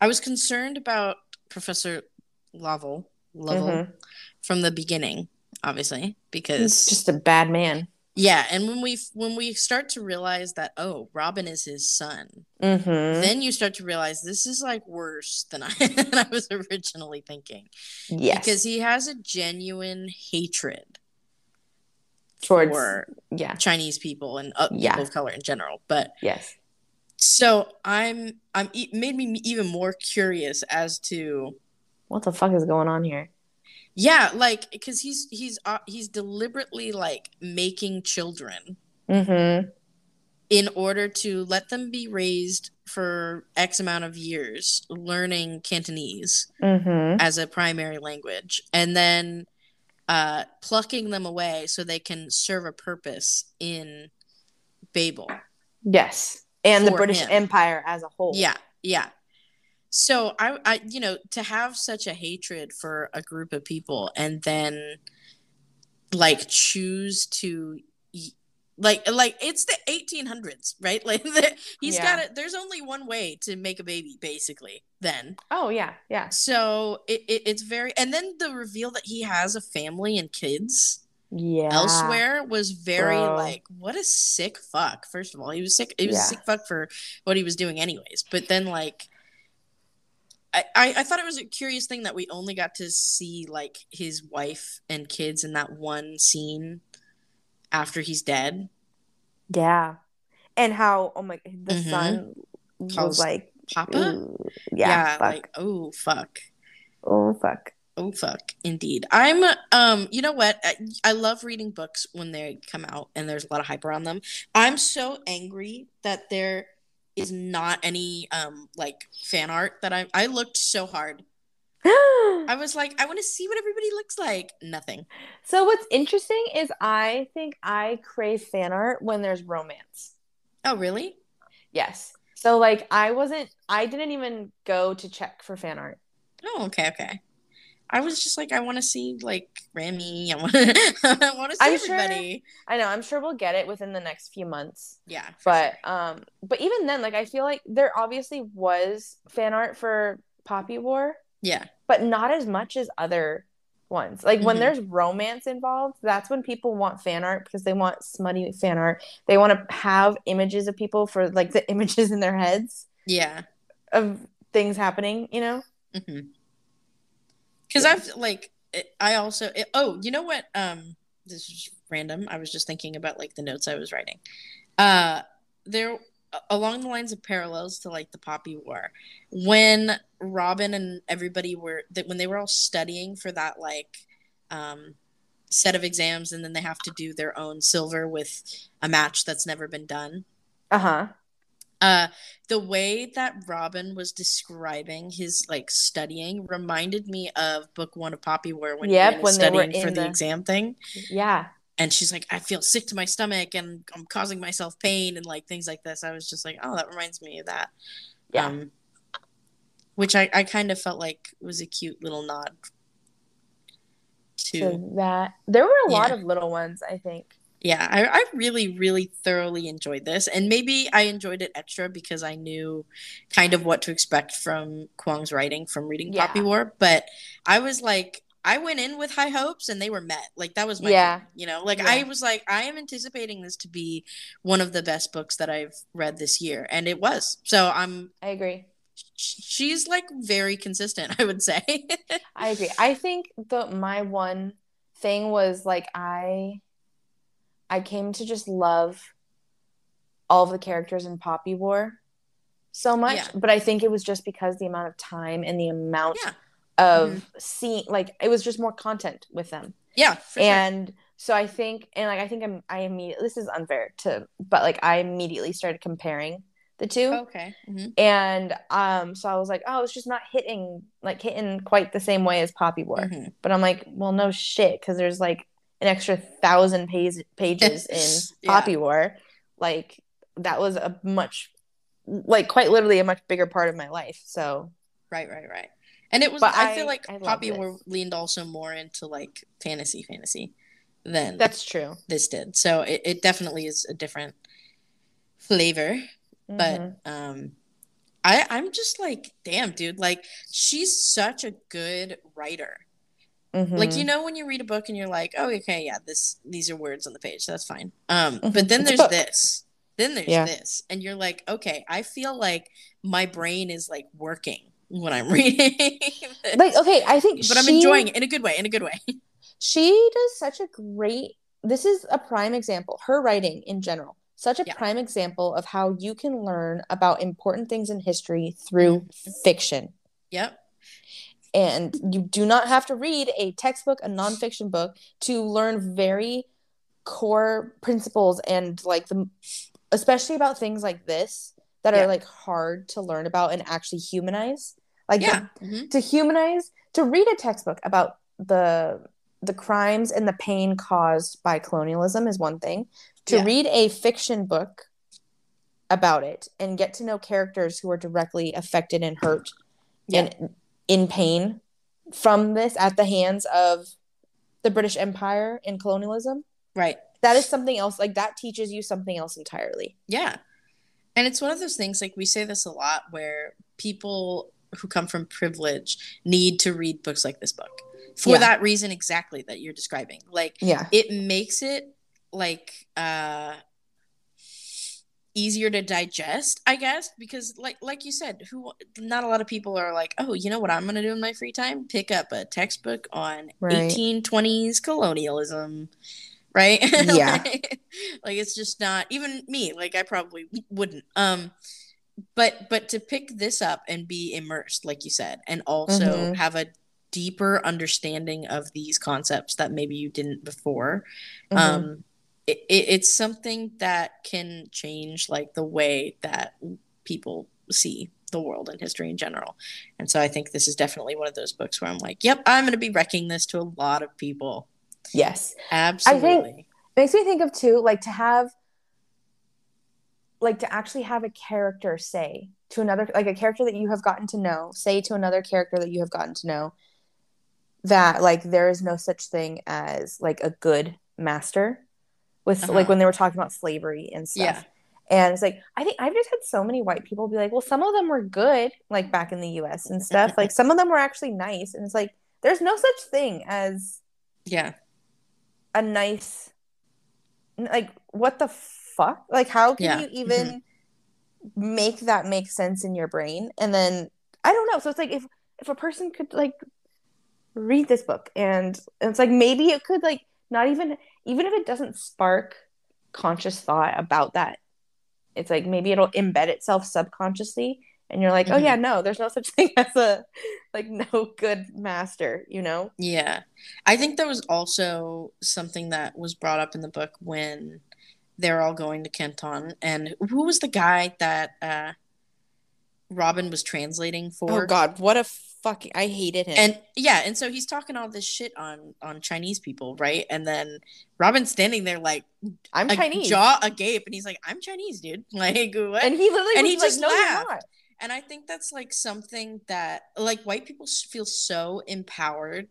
I was concerned about Professor Lovell Lovell Mhm. from the beginning, obviously, he's because just a bad man yeah, and when we when we start to realize that oh, Robin is his son, mm-hmm. then you start to realize this is like worse than I than I was originally thinking. yes Because he has a genuine hatred towards for yeah Chinese people and uh, Yeah. people of color in general. But yes so I'm I'm e- made me even more curious as to what the fuck is going on here yeah, like because he's he's uh, he's deliberately like making children mm-hmm in order to let them be raised for X amount of years learning Cantonese mm-hmm as a primary language and then uh, plucking them away so they can serve a purpose in Babel. yes and the british him. empire as a whole Yeah, yeah. So I, I, you know, to have such a hatred for a group of people and then like choose to like like it's the 1800s right like the, he's Yeah. got it there's only one way to make a baby basically then oh yeah yeah so it, it it's very and then the reveal that he has a family and kids yeah elsewhere was very Bro. like what a sick fuck first of all he was sick he was Yeah. a sick fuck for what he was doing anyways but then like I, I thought it was a curious thing that we only got to see like his wife and kids in that one scene after he's dead Yeah. And how oh my the Mhm. son was Calls like papa ooh, yeah, fuck. like oh fuck oh fuck. Oh fuck, indeed. I'm um you know what? I, I love reading books when they come out and there's a lot of hype around them. I'm so angry that there is not any um like fan art that I I looked so hard. I was like I want to see what everybody looks like. Nothing. so what's interesting is I think I crave fan art when there's romance. Oh, really? Yes. So like I wasn't I didn't even go to check for fan art. Oh, okay, okay. I was just like I want to see like Remy. I want to I want to see I'm sure- everybody. I know, I'm sure we'll get it within the next few months. Yeah. But sure. um but even then like I feel like there obviously was fan art for Poppy War, yeah. but not as much as other ones. Like when Mhm. there's romance involved, that's when people want fan art because they want smutty fan art. They want to have images of people for like the images in their heads Yeah. of things happening, you know? Mm-hmm. Because I've like I also it, oh you know what um this is random. I was just thinking about like the notes I was writing. Uh there along the lines of parallels to like the Poppy War when Robin and everybody were that when they were all studying for that like um set of exams and then they have to do their own silver with a match that's never been done. Uh-huh. Uh the way that robin was describing his like studying reminded me of book one of poppy war when Yep, when they were studying for the the- exam thing Yeah. and she's like i feel sick to my stomach and i'm causing myself pain and like things like this i was just like oh that reminds me of that Yeah. um which i i kind of felt like was a cute little nod to So that there were a lot Yeah. of little ones, I think. Yeah I, I really really thoroughly enjoyed this and maybe i enjoyed it extra because i knew kind of what to expect from Kuang's writing from reading poppy war but i was like i went in with high hopes and they were met like that was my Yeah. you know like Yeah. i was like i am anticipating this to be one of the best books that i've read this year and it was so i'm I agree. she's like very consistent i would say I agree. I think the my one thing was like I I came to just love all of the characters in Poppy War so much, Yeah. but I think it was just because the amount of time and the amount Yeah. of Mhm. seeing like it was just more content with them. Yeah, for sure. and so I think and like I think I'm I immediately this is unfair to but like I immediately started comparing the two. Okay. Mhm. And um so I was like, oh, it's just not hitting like hitting quite the same way as Poppy War. Mhm. But I'm like, well, no shit, because there's like an extra thousand page- pages in Yeah. Poppy War. Like that was a much, like quite literally a much bigger part of my life. So Right, right, right. And it was. But I, I- feel like I Poppy War leaned also more into like fantasy, fantasy than that's true. this did. So it, it definitely is a different flavor. But Mhm. um, I I'm just like, damn, dude. Like she's such a good writer. Like Mhm. you know when you read a book and you're like, oh, okay, yeah, this these are words on the page. That's fine. Um, Mhm. but then It's there's this. Then there's Yeah. this, and you're like, okay, I feel like my brain is like working when I'm reading. this. like okay, I think, but I'm enjoying it in a good way. In a good way. She does such a great. This is a prime example. Her writing in general, such a Yeah. prime example of how you can learn about important things in history through Mm-hmm. fiction. Yep. And you do not have to read a textbook a nonfiction book to learn very core principles and like the especially about things like this that Yeah. are like hard to learn about and actually humanize like the- Yeah. Mhm. to humanize to read a textbook about the the crimes and the pain caused by colonialism is one thing to Yeah. read a fiction book about it and get to know characters who are directly affected and hurt Yeah. and in pain from this at the hands of the British Empire and colonialism Right. that is something else like that teaches you something else entirely Yeah. And it's one of those things like we say this a lot where people who come from privilege need to read books like this book for Yeah. that reason exactly that you're describing. Like yeah it makes it like uh easier to digest i guess because like like you said who not a lot of people are like oh you know what i'm gonna do in my free time pick up a textbook on Right. 1820s colonialism right Yeah. like, like, it's just not even me like i probably wouldn't um but but to pick this up and be immersed like you said and also Mhm. have a deeper understanding of these concepts that maybe you didn't before Mhm. um it, it, it's something that can change like the way that people see the world and history in general. And so i think this is definitely one of those books where i'm like yep i'm going to be wrecking this to a lot of people. Yes. Absolutely. It makes me think of too like to have like to actually have a character say to another like a character that you have gotten to know say to another character that you have gotten to know that like there is no such thing as like a good master with Uh-huh. like when they were talking about slavery and stuff. Yeah. and it's like i think i've just had so many white people be like well some of them were good like back in the us and stuff. Like some of them were actually nice. And it's like there's no such thing as yeah. a nice like what the fuck? Like how can Yeah. you even make that make sense in your brain? And then i don't know. So it's like if if a person could like read this book and it's like maybe it could like not even even if it doesn't spark conscious thought about that it's like maybe it'll embed itself subconsciously and you're like oh Mhm. yeah no there's no such thing as a like no good master you know Yeah. I think there was also something that was brought up in the book when they're all going to Canton. And who was the guy that uh, Robin was translating for? oh god what a fucking i hated him And yeah, and so he's talking all this shit on on Chinese people, right? And then Robin's standing there like i'm a chinese jaw agape, and he's like, "I'm Chinese, dude." Like what? and he literally And was he like, just no, laughed. And I think that's like something that like white people feel so empowered.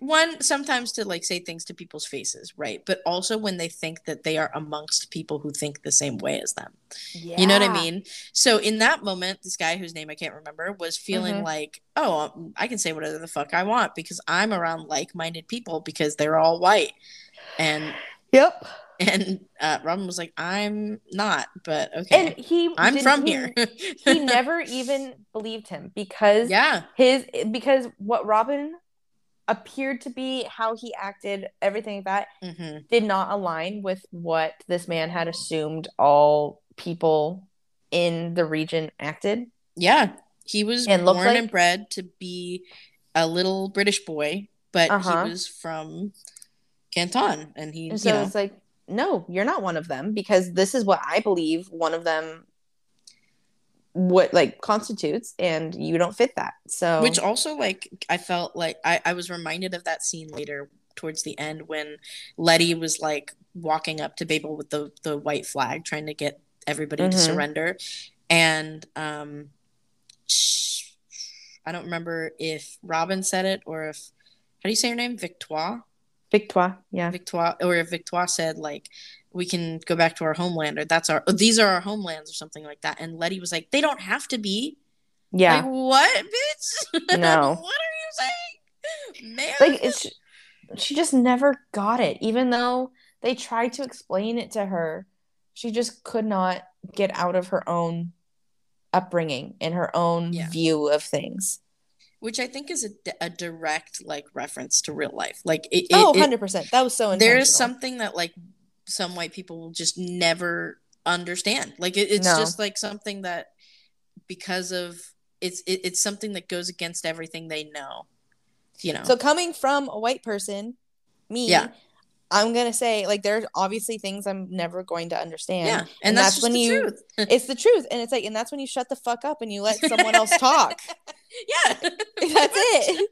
One sometimes to like say things to people's faces, right? But also when they think that they are amongst people who think the same way as them. You know what I mean? So in that moment, this guy whose name I can't remember was feeling Mhm. like, "Oh, um, I can say whatever the fuck I want because I'm around like-minded people because they're all white." And Yep. and uh, Robin was like, "I'm not, but okay, And he I'm from he- here." he never even believed him because yeah, his because what Robin appeared to be how he acted everything like that hmm did not align with what this man had assumed all people in the region acted. Yeah, he was And born like- and bred to be a little British boy, but Uh-huh. he was from Canton, and he, And so you know, it's like, no, you're not one of them because this is what I believe one of them what like constitutes and you don't fit that. So which also like I felt like I, I was reminded of that scene later towards the end when Letty was like walking up to Babel with the the white flag, trying to get everybody to Mhm. surrender, and um, I don't remember if Robin said it or if how do you say her name, Victoire. Victoire, yeah. Victoire or if Victoire said like we can go back to our homeland or that's our these are our homelands or something like that. And Letty was like they don't have to be. Yeah. like what bitch? No. what are you saying? Man. Like it's she just never got it. Even though they tried to explain it to her she just could not get out of her own upbringing and her own Yeah. view of things. Which I think is a, a direct like reference to real life. Like it, it, oh 100% that was so intentional. there's something that like some white people will just never understand. Like it, it's No. just like something that because of it's it, it's something that goes against everything they know you know? So coming from a white person me Yeah. i'm gonna say like there's obviously things i'm never going to understand. Yeah and, and that's, that's when the you- truth. It's the truth and it's like and that's when you shut the fuck up and you let someone else talk. Yeah. That's it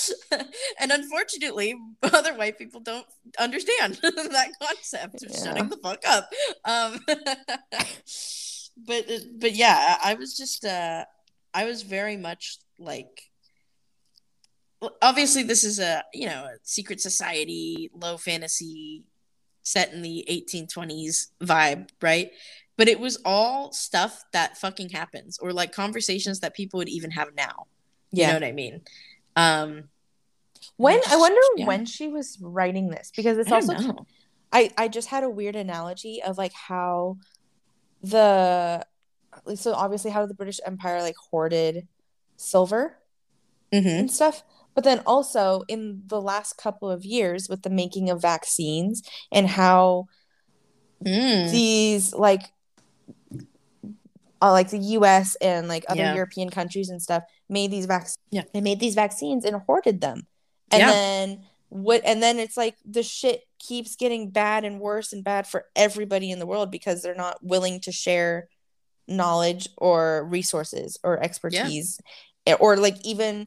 and unfortunately other white people don't understand that concept of Yeah. shutting the fuck up. Um but but yeah i was just uh i was very much like obviously this is a you know a secret society low fantasy set in the 1820s vibe right? But it was all stuff that fucking happens or like conversations that people would even have now. You know what i mean um when i wonder Yeah. when she was writing this because it's I also know. I I just had a weird analogy of like how the so obviously how the British Empire like hoarded silver Mhm. and stuff, but then also in the last couple of years with the making of vaccines and how Mm. these like uh, like the US and like other Yeah. European countries and stuff made these vaccines Yeah. they made these vaccines and hoarded them. And Yeah. then what and then it's like the shit keeps getting bad and worse and bad for everybody in the world because they're not willing to share knowledge or resources or expertise Eh, or like even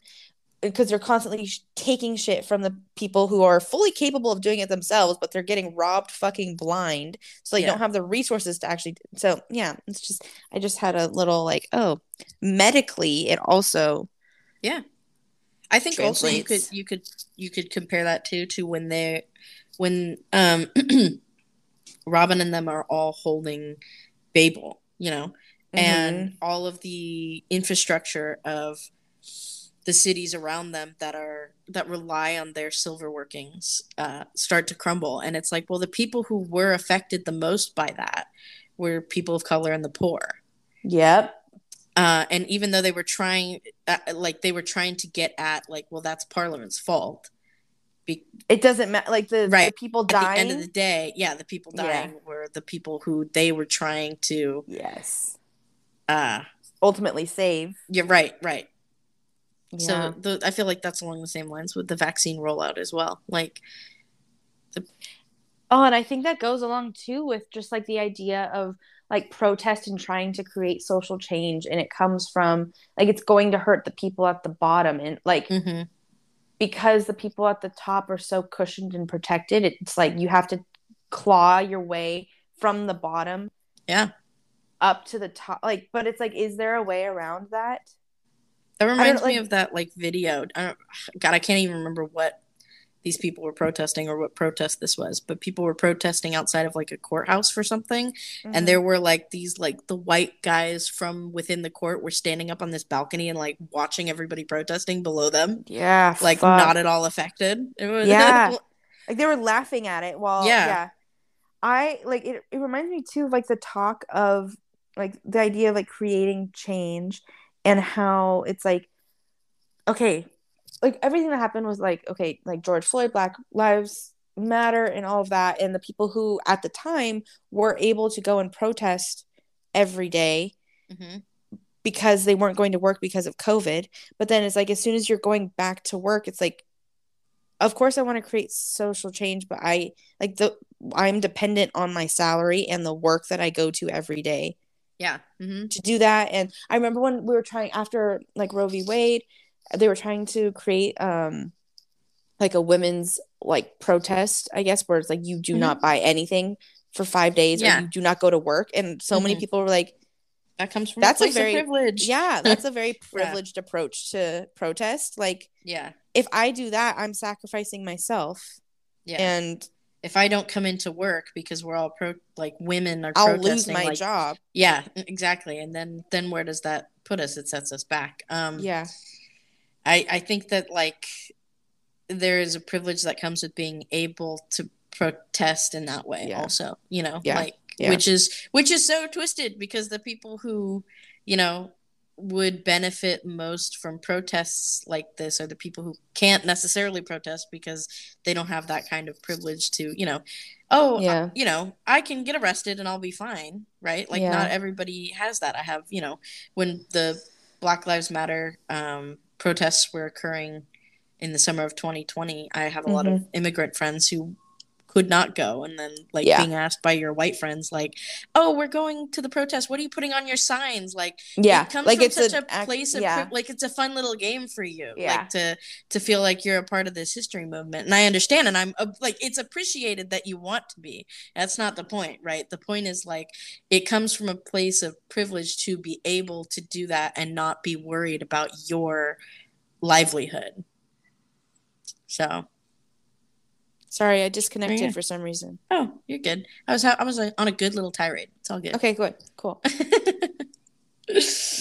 because they're constantly sh- taking shit from the people who are fully capable of doing it themselves but they're getting robbed fucking blind so they Yeah. don't have the resources to actually so yeah it's just i just had a little like oh medically it also yeah. I think also you could you could you could compare that too to when they're when um Robin and them are all holding Babel, you know, Mm-hmm. and all of the infrastructure of the cities around them that are that rely on their silver workings uh, start to crumble. And it's like well the people who were affected the most by that were people of color and the poor. Yep. Uh, and even though they were trying uh, like they were trying to get at like well that's parliament's fault. It doesn't matter like the, the Right. people dying at the end of the day yeah the people Yeah. dying were the people who they were trying to yes. uh ultimately save. Yeah right right yeah. so the, i feel like that's along the same lines with the vaccine rollout as well like Oh, and I think that goes along too with just like the idea of like protest and trying to create social change. And it comes from like it's going to hurt the people at the bottom. And like mhm. because the people at the top are so cushioned and protected, it's like you have to claw your way from the bottom yeah up to the top. Like, but it's like, is there a way around that? That reminds me like- of that like video I don't, god i can't even remember what these people were protesting or what protest this was but people were protesting outside of like a courthouse for something Mm-hmm. and there were like these like the white guys from within the court were standing up on this balcony and like watching everybody protesting below them yeah, like fuck. not at all affected it was Yeah. like they were laughing at it while Yeah. yeah, i like it, it reminds me too of like the talk of like the idea of like creating change and how it's like okay like everything that happened was like okay like george floyd black lives Matter and all of that, and the people who at the time were able to go and protest every day Mhm. because they weren't going to work because of COVID. But then it's like as soon as you're going back to work, it's like, of course I want to create social change, but I like the I'm dependent on my salary and the work that I go to every day Yeah. hmm to do that. And I remember when we were trying after like Roe v. Wade, they were trying to create um like a women's like protest, I guess, where it's like you do Mhm. not buy anything for five days Yeah. or you do not go to work. And so many Mhm. people were like, That comes from That's a very- of privilege. yeah, that's a very privileged approach to protest. Like Yeah. if I do that, I'm sacrificing myself Yeah. and if I don't come into work because we're all pro like women are I'll lose my like, job. Yeah, exactly. And then then where does that put us? It sets us back. Um Yeah. I I think that like there is a privilege that comes with being able to protest in that way Yeah. also, you know, Yeah. like Yeah. which is which is so twisted because the people who, you know, would benefit most from protests like this are the people who can't necessarily protest because they don't have that kind of privilege to, you know, oh, Yeah. you know, I can get arrested and I'll be fine, right? Like Yeah. not everybody has that. I have, you know, when the Black Lives Matter um, protests were occurring in the summer of 2020, I have a lot of immigrant friends who could not go and then like Yeah. being asked by your white friends like oh we're going to the protest what are you putting on your signs like Yeah. it comes like from it's such a, a, place of yeah. like it's a fun little game for you Yeah. like to to feel like you're a part of this history movement and i understand and i'm uh, like it's appreciated that you want to be that's not the point right the point is like it comes from a place of privilege to be able to do that and not be worried about your livelihood so Sorry, I disconnected Yeah. for some reason. oh you're good i was ha- i was uh, on a good little tirade it's all good Okay, good. Cool.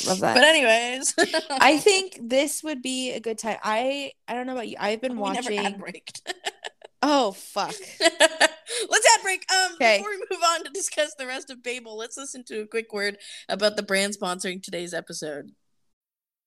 Love that. but anyways I think this would be a good time. I I don't know about you. I've been we never ad watching. breaked Oh fuck. let's ad break. Um, Okay. before we move on to discuss the rest of Babel, let's listen to a quick word about the brand sponsoring today's episode.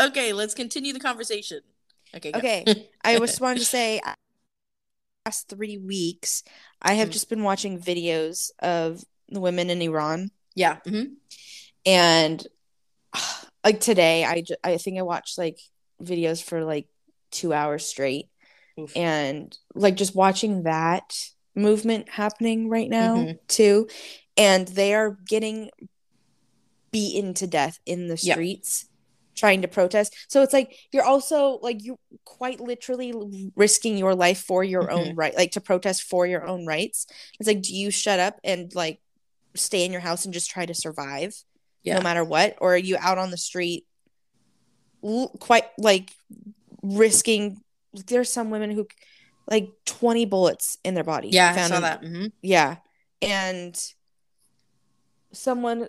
Okay, let's continue the conversation. Okay. Go. Okay. I just wanted to say last three weeks I have Mm. just been watching videos of the women in Iran Yeah. mhm. and like today I ju- I think I watched like videos for like 2 hours straight Oof. and like just watching that movement happening right now Mhm. too and they are getting beaten to death in the streets trying to protest so it's like you're also like you quite literally risking your life for your Mm-hmm. own right like to protest for your own rights it's like do you shut up and like stay in your house and just try to survive Yeah. no matter what or are you out on the street l- quite like risking there's some women who like 20 bullets in their body Yeah, I saw in- that. hmm yeah and someone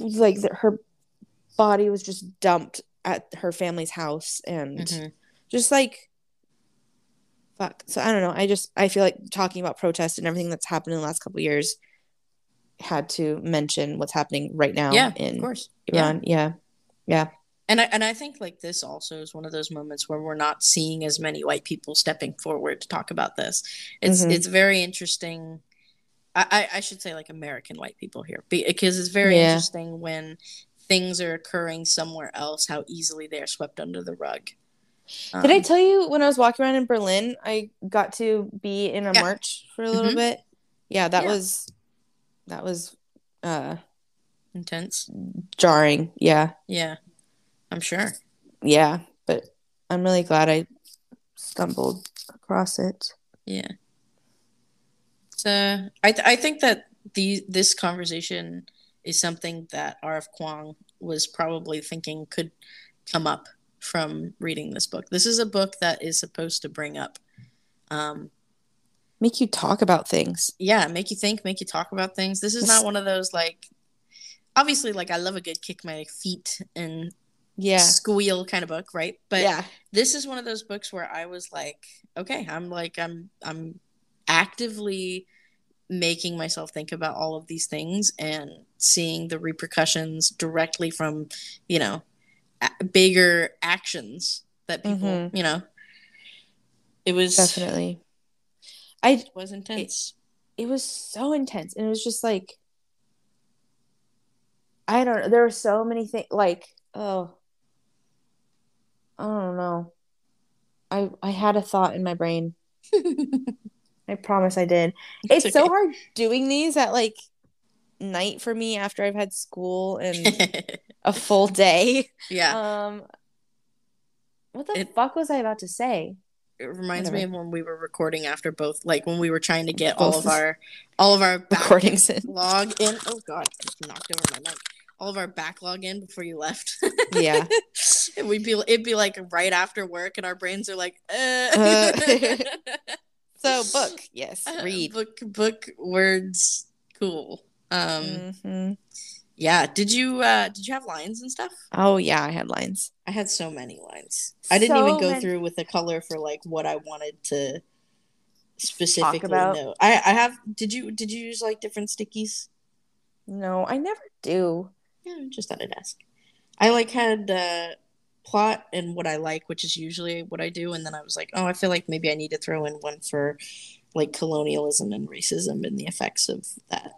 like her body was just dumped at her family's house and Mhm. just like fuck so i don't know i just i feel like talking about protest and everything that's happened in the last couple of years had to mention what's happening right now Yeah, in of course. Yeah. iran yeah yeah And I, and I think like this also is one of those moments where we're not seeing as many white people stepping forward to talk about this. It's Mhm. it's very interesting. I, I, I should say like American white people here because it's very Yeah. interesting when things are occurring somewhere else how easily they are swept under the rug. Did I Um, tell you when I was walking around in Berlin, I got to be in a Yeah. march for a little Mhm. bit? Yeah, that Yeah. was that was uh intense? jarring. Yeah. Yeah, I'm sure. Yeah, but I'm really glad I stumbled across it. Yeah. So I th- I think that the this conversation is something that R.F. Kuang was probably thinking could come up from reading this book. This is a book that is supposed to bring up um, make you talk about things. yeah, make you think, make you talk about things. This is not one of those like obviously like I love a good kick my feet and Yeah. squeal kind of book, right? But yeah. this is one of those books where I was like, okay, I'm like I'm I'm actively making myself think about all of these things and seeing the repercussions directly from, you know, a- bigger actions that people, Mhm. you know. It was Definitely. I it was intense. it was so intense and it was just like I don't know. There were so many things like oh I don't know. I I had a thought in my brain. I promise I did. It's, It's so hard doing these at like night for me after I've had school and a full day. yeah. Um what the It- fuck was I about to say? it reminds me of when we were recording after both like when we were trying to get all of our all of our Recordings in. log in oh god I just knocked over my mic all of our backlog in before you left Yeah. and we'd be it'd be like right after work and our brains are like uh, Uh. So book, yes, read. book book words. Cool. Um Mhm. yeah. Did you uh did you have lines and stuff? Oh yeah, I had lines. i had so many lines. I didn't even go many- through with the color for like what i wanted to specifically know. I i have did you did you use like different stickies? No, I never do. yeah just thought i'd ask i like had uh plot and what i like which is usually what i do and then i was like oh i feel like maybe i need to throw in one for like colonialism and racism and the effects of that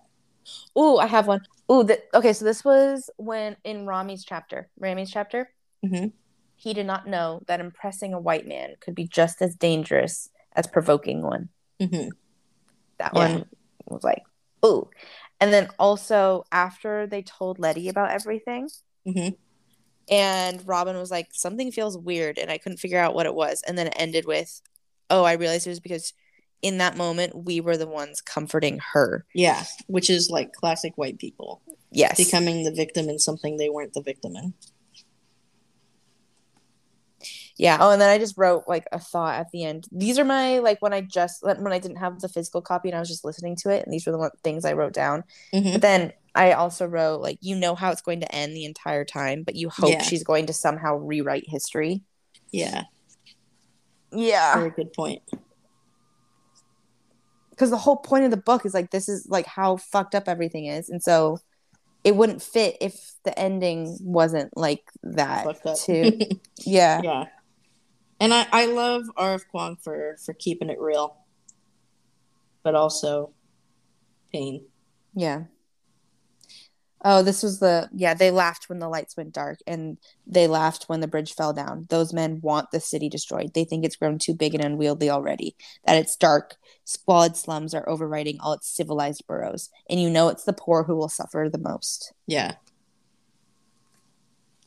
Oh, I have one. Oh, the, okay. So this was when in Rami's chapter, Rami's chapter, Mhm. he did not know that impressing a white man could be just as dangerous as provoking one. hmm That Yeah. one was like, oh. And then also after they told Letty about everything, Mhm. And Robin was like, something feels weird, and I couldn't figure out what it was. And then it ended with, oh, I realized it was because in that moment we were the ones comforting her. yeah which is like classic white people Yes. becoming the victim in something they weren't the victim in Yeah. Oh, and then I just wrote like a thought at the end. These are my like when I just when I didn't have the physical copy and I was just listening to it, and these were the one, things I wrote down. Mhm. But then I also wrote like you know how it's going to end the entire time, but you hope Yeah. she's going to somehow rewrite history. yeah Yeah. very good point Because the whole point of the book is like this is like how fucked up everything is, and so it wouldn't fit if the ending wasn't like that too. yeah. yeah and i i love rf Kuang for for keeping it real but also pain Yeah. Oh, this was the yeah, they laughed when the lights went dark and they laughed when the bridge fell down. Those men want the city destroyed. They think it's grown too big and unwieldy already. That its dark, squalid slums are overriding all its civilized boroughs. And you know it's the poor who will suffer the most. Yeah.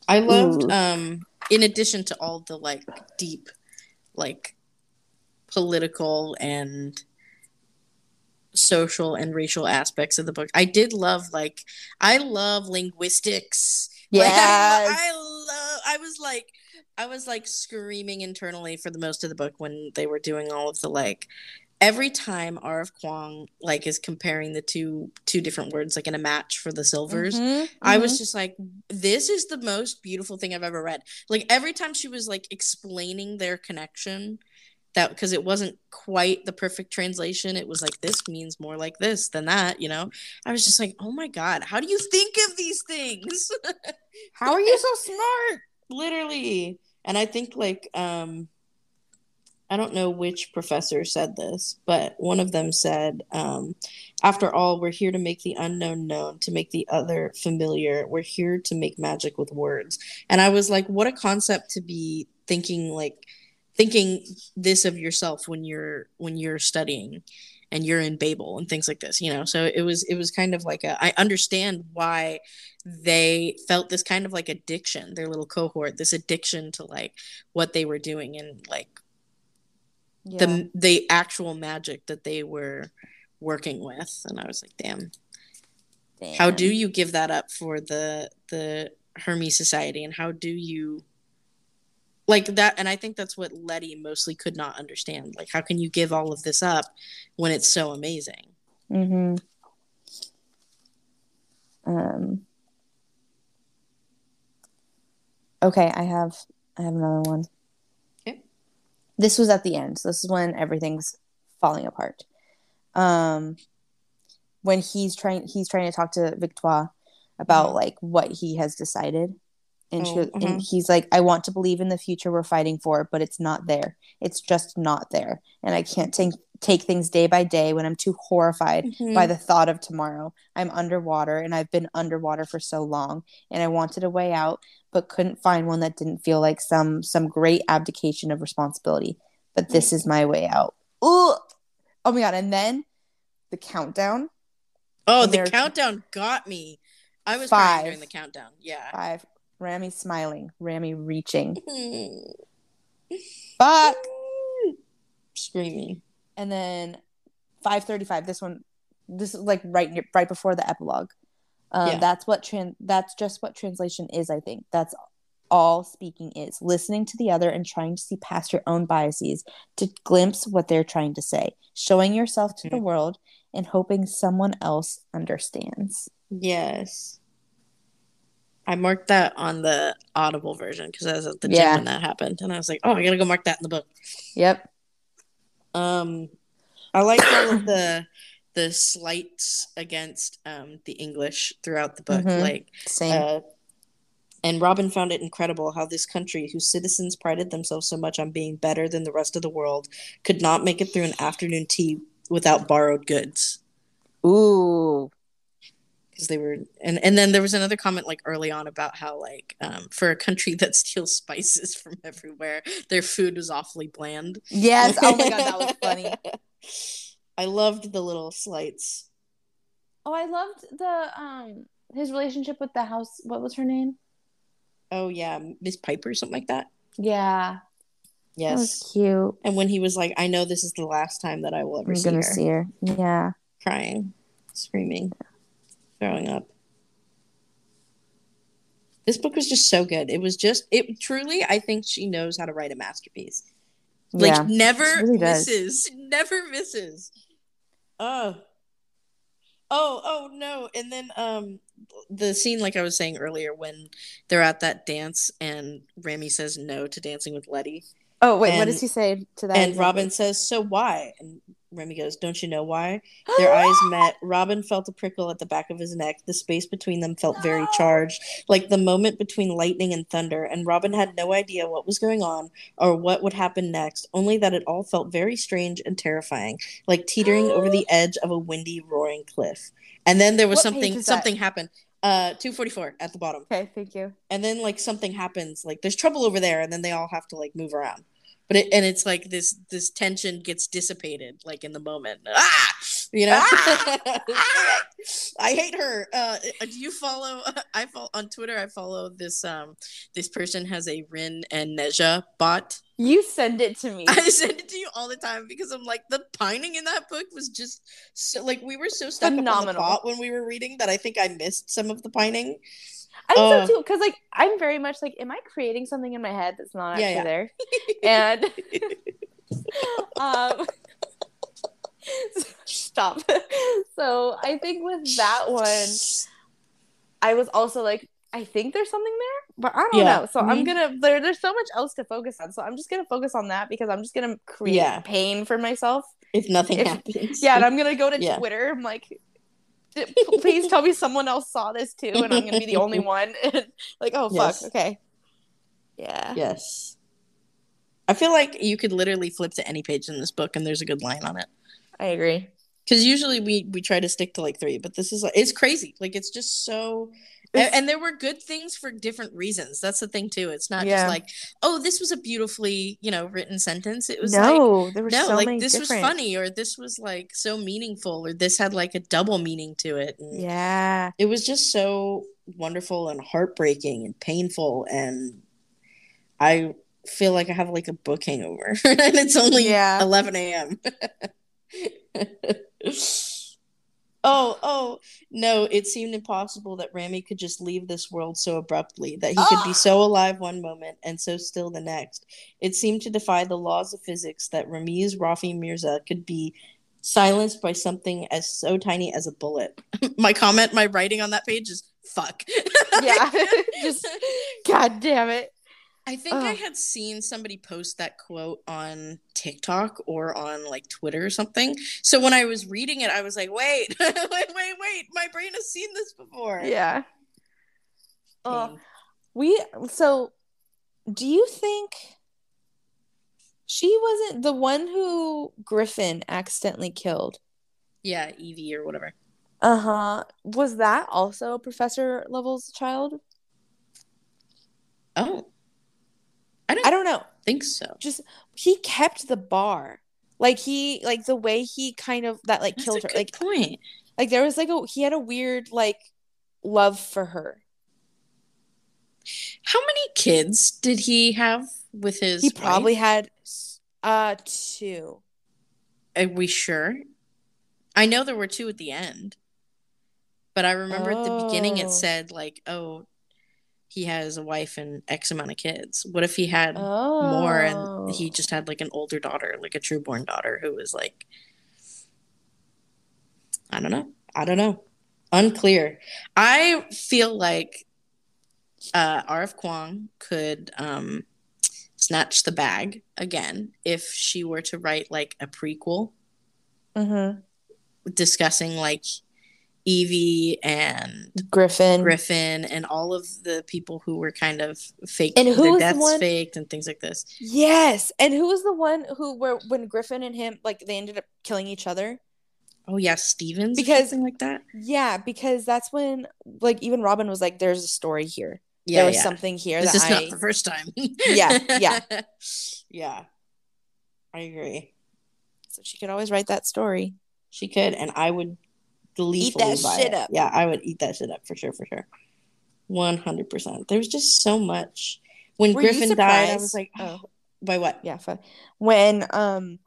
I loved Ooh. um in addition to all the like deep like political and social and racial aspects of the book. I did love like I love linguistics. Like, I, I love I was like I was like screaming internally for the most of the book when they were doing all of the like every time R.F. Kuang like is comparing the two two different words like in a match for the silvers. Mhm, I mhm. was just like, this is the most beautiful thing I've ever read. Like every time she was like explaining their connection, that because it wasn't quite the perfect translation, it was like this means more like this than that, you know. I was just like, oh my god, how do you think of these things? How are you so smart? Literally. And I think like um I don't know which professor said this, but one of them said, um, after all, we're here to make the unknown known, to make the other familiar. We're here to make magic with words. And I was like, what a concept to be thinking like thinking this of yourself when you're when you're studying and you're in Babel and things like this, you know. So it was it was kind of like a I understand why they felt this kind of like addiction, their little cohort, this addiction to like what they were doing and like Yeah. the the actual magic that they were working with and i was like damn how do you give that up for the the hermes society and how do you like that and i think that's what letty mostly could not understand like how can you give all of this up when it's so amazing Mm-hmm. Um. Okay, I have I have another one. Okay. This was at the end. So this is when everything's falling apart. Um, when he's trying he's trying to talk to Victoire about Mhm. like what he has decided, and she Oh, and mhm. he's like, "I want to believe in the future we're fighting for, but it's not there. It's just not there, and I can't take take things day by day when I'm too horrified Mm-hmm. by the thought of tomorrow. I'm underwater and I've been underwater for so long and I wanted a way out but couldn't find one that didn't feel like some some great abdication of responsibility. But this is my way out. Ooh! Oh my god, and then the countdown. oh the countdown got me i was Five. crying during the countdown yeah 5 Rami smiling, Rami reaching. Fuck. screaming And then 535 this one this is like right near, right before the epilogue. Um, Yeah. that's what tran- that's just what translation is i think that's all speaking is listening to the other and trying to see past your own biases to glimpse what they're trying to say showing yourself to the Mhm. world and hoping someone else understands yes i marked that on the audible version because i was at the Yeah. gym when that happened and i was like oh i gotta go mark that in the book yep Um, I like all of the the slights against um the English throughout the book. Mhm. Like, same uh, and Robin found it incredible how this country, whose citizens prided themselves so much on being better than the rest of the world, could not make it through an afternoon tea without borrowed goods. ooh Because they were, and and then there was another comment like early on about how like um for a country that steals spices from everywhere, their food was awfully bland. yes. Oh my god that was funny. I loved the little slights. oh i loved the um his relationship with the house what was her name? Oh yeah, Miss Piper, something like that. yeah. That was Yes. cute. And when he was like, "I know this is the last time that I will ever i'm see gonna her," see her. Yeah. Crying, screaming, throwing up. This book was just so good. It was just it truly. I think she knows how to write a masterpiece. Like yeah never really does. misses, never misses. Oh, oh, oh no! And then um, the scene, like I was saying earlier, when they're at that dance and Rami says no to dancing with Letty, Oh wait, what does he say to that? and exactly? Robin says, "So why?" And Remy goes, "Don't you know why?" Their eyes met. Robin felt a prickle at the back of his neck. The space between them felt very charged, like the moment between lightning and thunder. And Robin had no idea what was going on or what would happen next, only that it all felt very strange and terrifying, like teetering over the edge of a windy, roaring cliff. And then there was What something. Something happened. Uh, two forty four at the bottom Okay, thank you. and then like something happens like there's trouble over there and then they all have to like move around but it and it's like this this tension gets dissipated like in the moment ah you know i hate her uh do you follow i follow on twitter i follow this um this person has a rin and Nezha bot You send it to me. I send it to you all the time because I'm like the pining in that book was just so like we were so stuck up on the Phenomenal. when we were reading that I think I missed some of the pining. I think uh, so too, because like I'm very much like, am I creating something in my head that's not actually yeah. there? And um, stop. So I think with that one, I was also like, I think there's something there, but I don't Yeah. know. So I'm gonna there. There's so much else to focus on. So I'm just gonna focus on that because I'm just gonna create Yeah. pain for myself. if nothing If- happens. Yeah, and I'm gonna go to Yeah. Twitter. I'm like, "D- please tell me someone else saw this too, and I'm gonna be the only one. Like, oh fuck, Yes. okay, yeah, Yes. I feel like you could literally flip to any page in this book and there's a good line on it. I agree. Because usually we we try to stick to like three, but this is like it's crazy. Like it's just so. And, It's- and there were good things for different reasons. That's the thing too. It's not Yeah. just like, oh, this was a beautifully you know written sentence. It was like, No, there were no, so like this different. was funny, or this was like so meaningful, or this had like a double meaning to it. And Yeah, it was just so wonderful and heartbreaking and painful and i feel like i have like a book hangover and it's only Yeah. 11 a.m oh oh, oh, no, it seemed impossible that Rami could just leave this world so abruptly, that he could be ah! so alive one moment and so still the next. It seemed to defy the laws of physics that Ramiz Rafi Mirza could be silenced by something as so tiny as a bullet. my comment, my writing on that page is fuck. yeah. Just God damn it. I think I had seen somebody post that quote on TikTok or on like Twitter or something. So when I was reading it, I was like, wait, wait, wait, wait. My brain has seen this before. Yeah. Oh, we so do you think she wasn't the one who Griffin accidentally killed? Yeah, Evie or whatever. Uh-huh. Was that also Professor Lovell's child? Oh, I don't, I don't know. think so. Just he kept the bar. Like he like the way he kind of that like That's killed her. Like point. like there was like a he had a weird like love for her. How many kids did he have with his? He probably wife? had uh two. Are we sure? I know there were two at the end, but I remember at the beginning Oh. it said like, "Oh, he has a wife and X amount of kids." What if he had Oh. more and he just had like an older daughter, like a trueborn daughter who was like, I don't know, I don't know, unclear. I feel like uh, R.F. Kuang could um, snatch the bag again if she were to write like a prequel Mhm. discussing like Evie and Griffin. Griffin and all of the people who were kind of fake And who was the deaths one- faked and things like this. Yes. And who was the one who were when Griffin and him like they ended up killing each other? Oh yeah, Stevens Because- something like that. Yeah, because that's when like even Robin was like, There's a story here. Yeah, there was yeah. something here This that is I not the first time. Yeah, yeah. yeah. I agree. so she could always write that story. She could, and I would gleefully that shit it. up. Yeah, I would eat that shit up for sure, for sure. One hundred percent. There was just so much. When Were Griffin died, I was like, Oh. oh, by what? Yeah, when um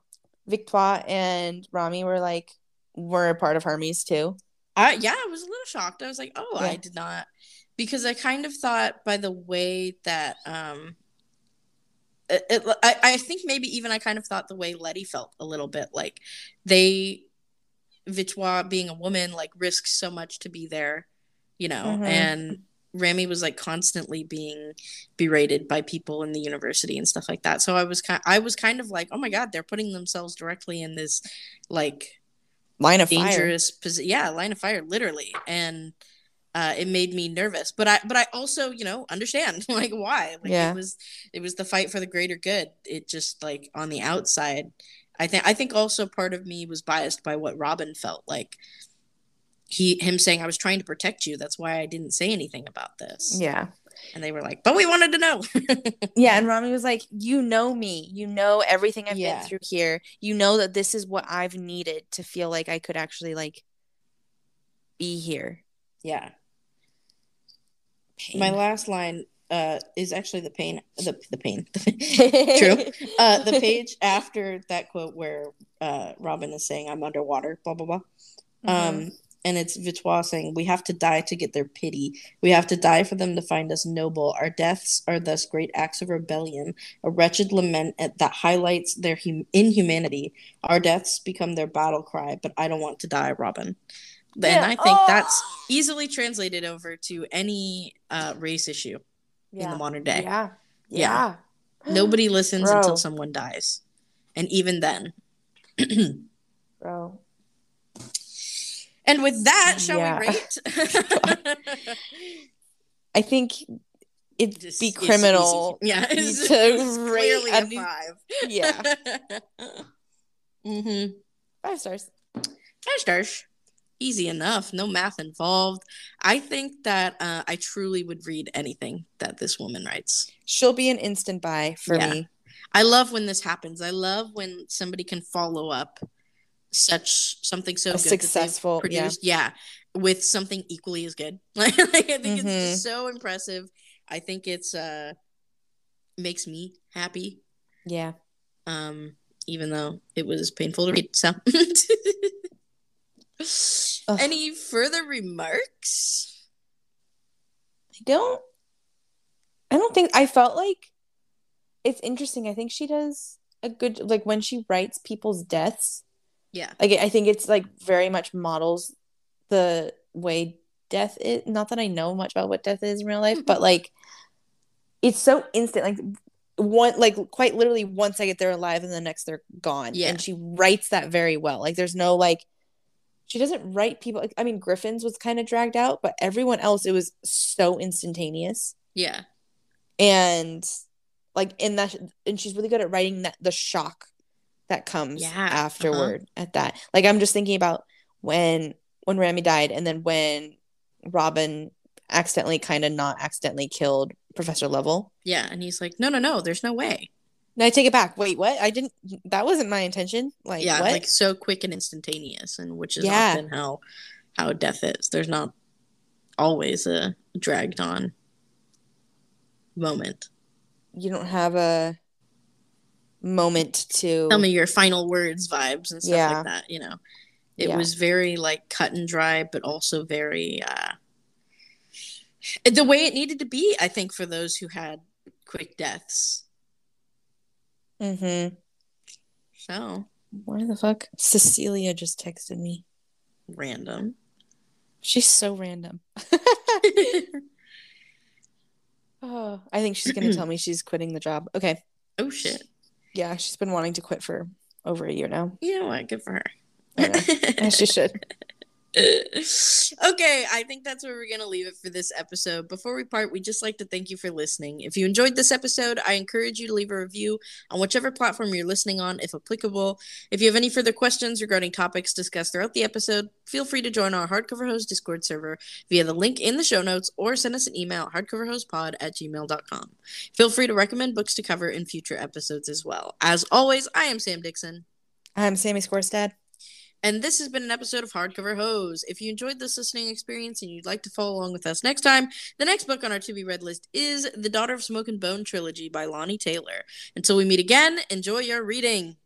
Victoire and Rami were like were a part of Hermes too. I yeah, I was a little shocked. I was like, oh, I did not because I kind of thought by the way that um it, it, I, I think maybe even I kind of thought the way Letty felt a little bit like they Victoire being a woman like risks so much to be there, you know, Mhm. and Rami was like constantly being berated by people in the university and stuff like that. So I was kind I was kind of like, oh my god, they're putting themselves directly in this like Line of dangerous position. Yeah, line of fire, literally, and uh, it made me nervous. But I, but I also, you know, understand like why. Like Yeah. it was, it was the fight for the greater good. It just like on the outside, I think, I think also part of me was biased by what Robin felt like. He, him saying, "I was trying to protect you. That's why I didn't say anything about this." Yeah. and they were like, "But we wanted to know." Yeah, and Rami was like, "You know me. You know everything I've Yeah. been through here. You know that this is what I've needed to feel like I could actually like be here." yeah. Pain. My last line uh, is actually the pain. The the pain. True. uh, the page after that quote where uh, Robin is saying, "I'm underwater," blah blah blah. Mm-hmm. Um, and it's Victoire saying, "We have to die to get their pity. We have to die for them to find us noble. Our deaths are thus great acts of rebellion, a wretched lament at- that highlights their hum- inhumanity. Our deaths become their battle cry. But I don't want to die, Robin." And Yeah. I think Oh! that's easily translated over to any uh, race issue in the modern day. Yeah. Yeah. Yeah. Nobody listens Bro. until someone dies. And even then. Bro. and with that, shall Yeah. we rate? I think it'd Just- be criminal. easy. Yeah, it's, to it's rate a new- five. Yeah. mm-hmm. Five stars. Five stars. Easy enough. No math involved. I think that uh, I truly would read anything that this woman writes. She'll be an instant buy for Yeah. me. I love when this happens. I love when somebody can follow up such something so good successful- yeah. produced, yeah. with something equally as good. Like, I think it's Mhm. just so impressive. I think it's uh makes me happy, Yeah. um, even though it was painful to read. So, Ugh. Any further remarks? I don't. I don't think I felt like it's interesting. I think she does a good like when she writes people's deaths. Yeah. Like I think it's like very much models the way death is. Not that I know much about what death is in real life, but like it's so instant. Like one like quite literally one second they're alive and the next they're gone. Yeah. And she writes that very well. Like there's no like she doesn't write people I mean Griffin's was kind of dragged out, but everyone else it was so instantaneous. Yeah. And like in that and she's really good at writing that the shock that comes Yeah, uh-huh. afterward at that. Like I'm just thinking about when when Rami died and then when Robin accidentally kind of not accidentally killed Professor Lovell. Yeah. And he's like, no, no, no, there's no way. No, I take it back. Wait, what? I didn't. That wasn't my intention. Like, yeah, what? like so quick and instantaneous, and which is Yeah. often how how death is. There's not always a dragged on moment. you don't have a moment to. Tell me your final words, vibes, and stuff Yeah. like that. You know, it Yeah. was very like cut and dry, but also very uh the way it needed to be. I think for those who had quick deaths. Mm-hmm. So Why the fuck? Cecilia just texted me. random. She's so random. oh, I think she's gonna tell me she's quitting the job. Okay. oh shit! Yeah, she's been wanting to quit for over a year now. You know what? Good for her. As she should. okay, I think that's where we're going to leave it for this episode. Before we part, we'd just like to thank you for listening. If you enjoyed this episode, I encourage you to leave a review on whichever platform you're listening on, if applicable. If you have any further questions regarding topics discussed throughout the episode, feel free to join our Hardcover Hose Discord server via the link in the show notes or send us an email at hardcoverhosepod at gmail.com. Feel free to recommend books to cover in future episodes as well. As always, I am Sam Dixon. I'm Sammy Scorstad. And this has been an episode of Hardcover Hose. If you enjoyed this listening experience and you'd like to follow along with us next time, the next book on our to be read list is The Daughter of Smoke and Bone trilogy by Laini Taylor. Until we meet again, enjoy your reading.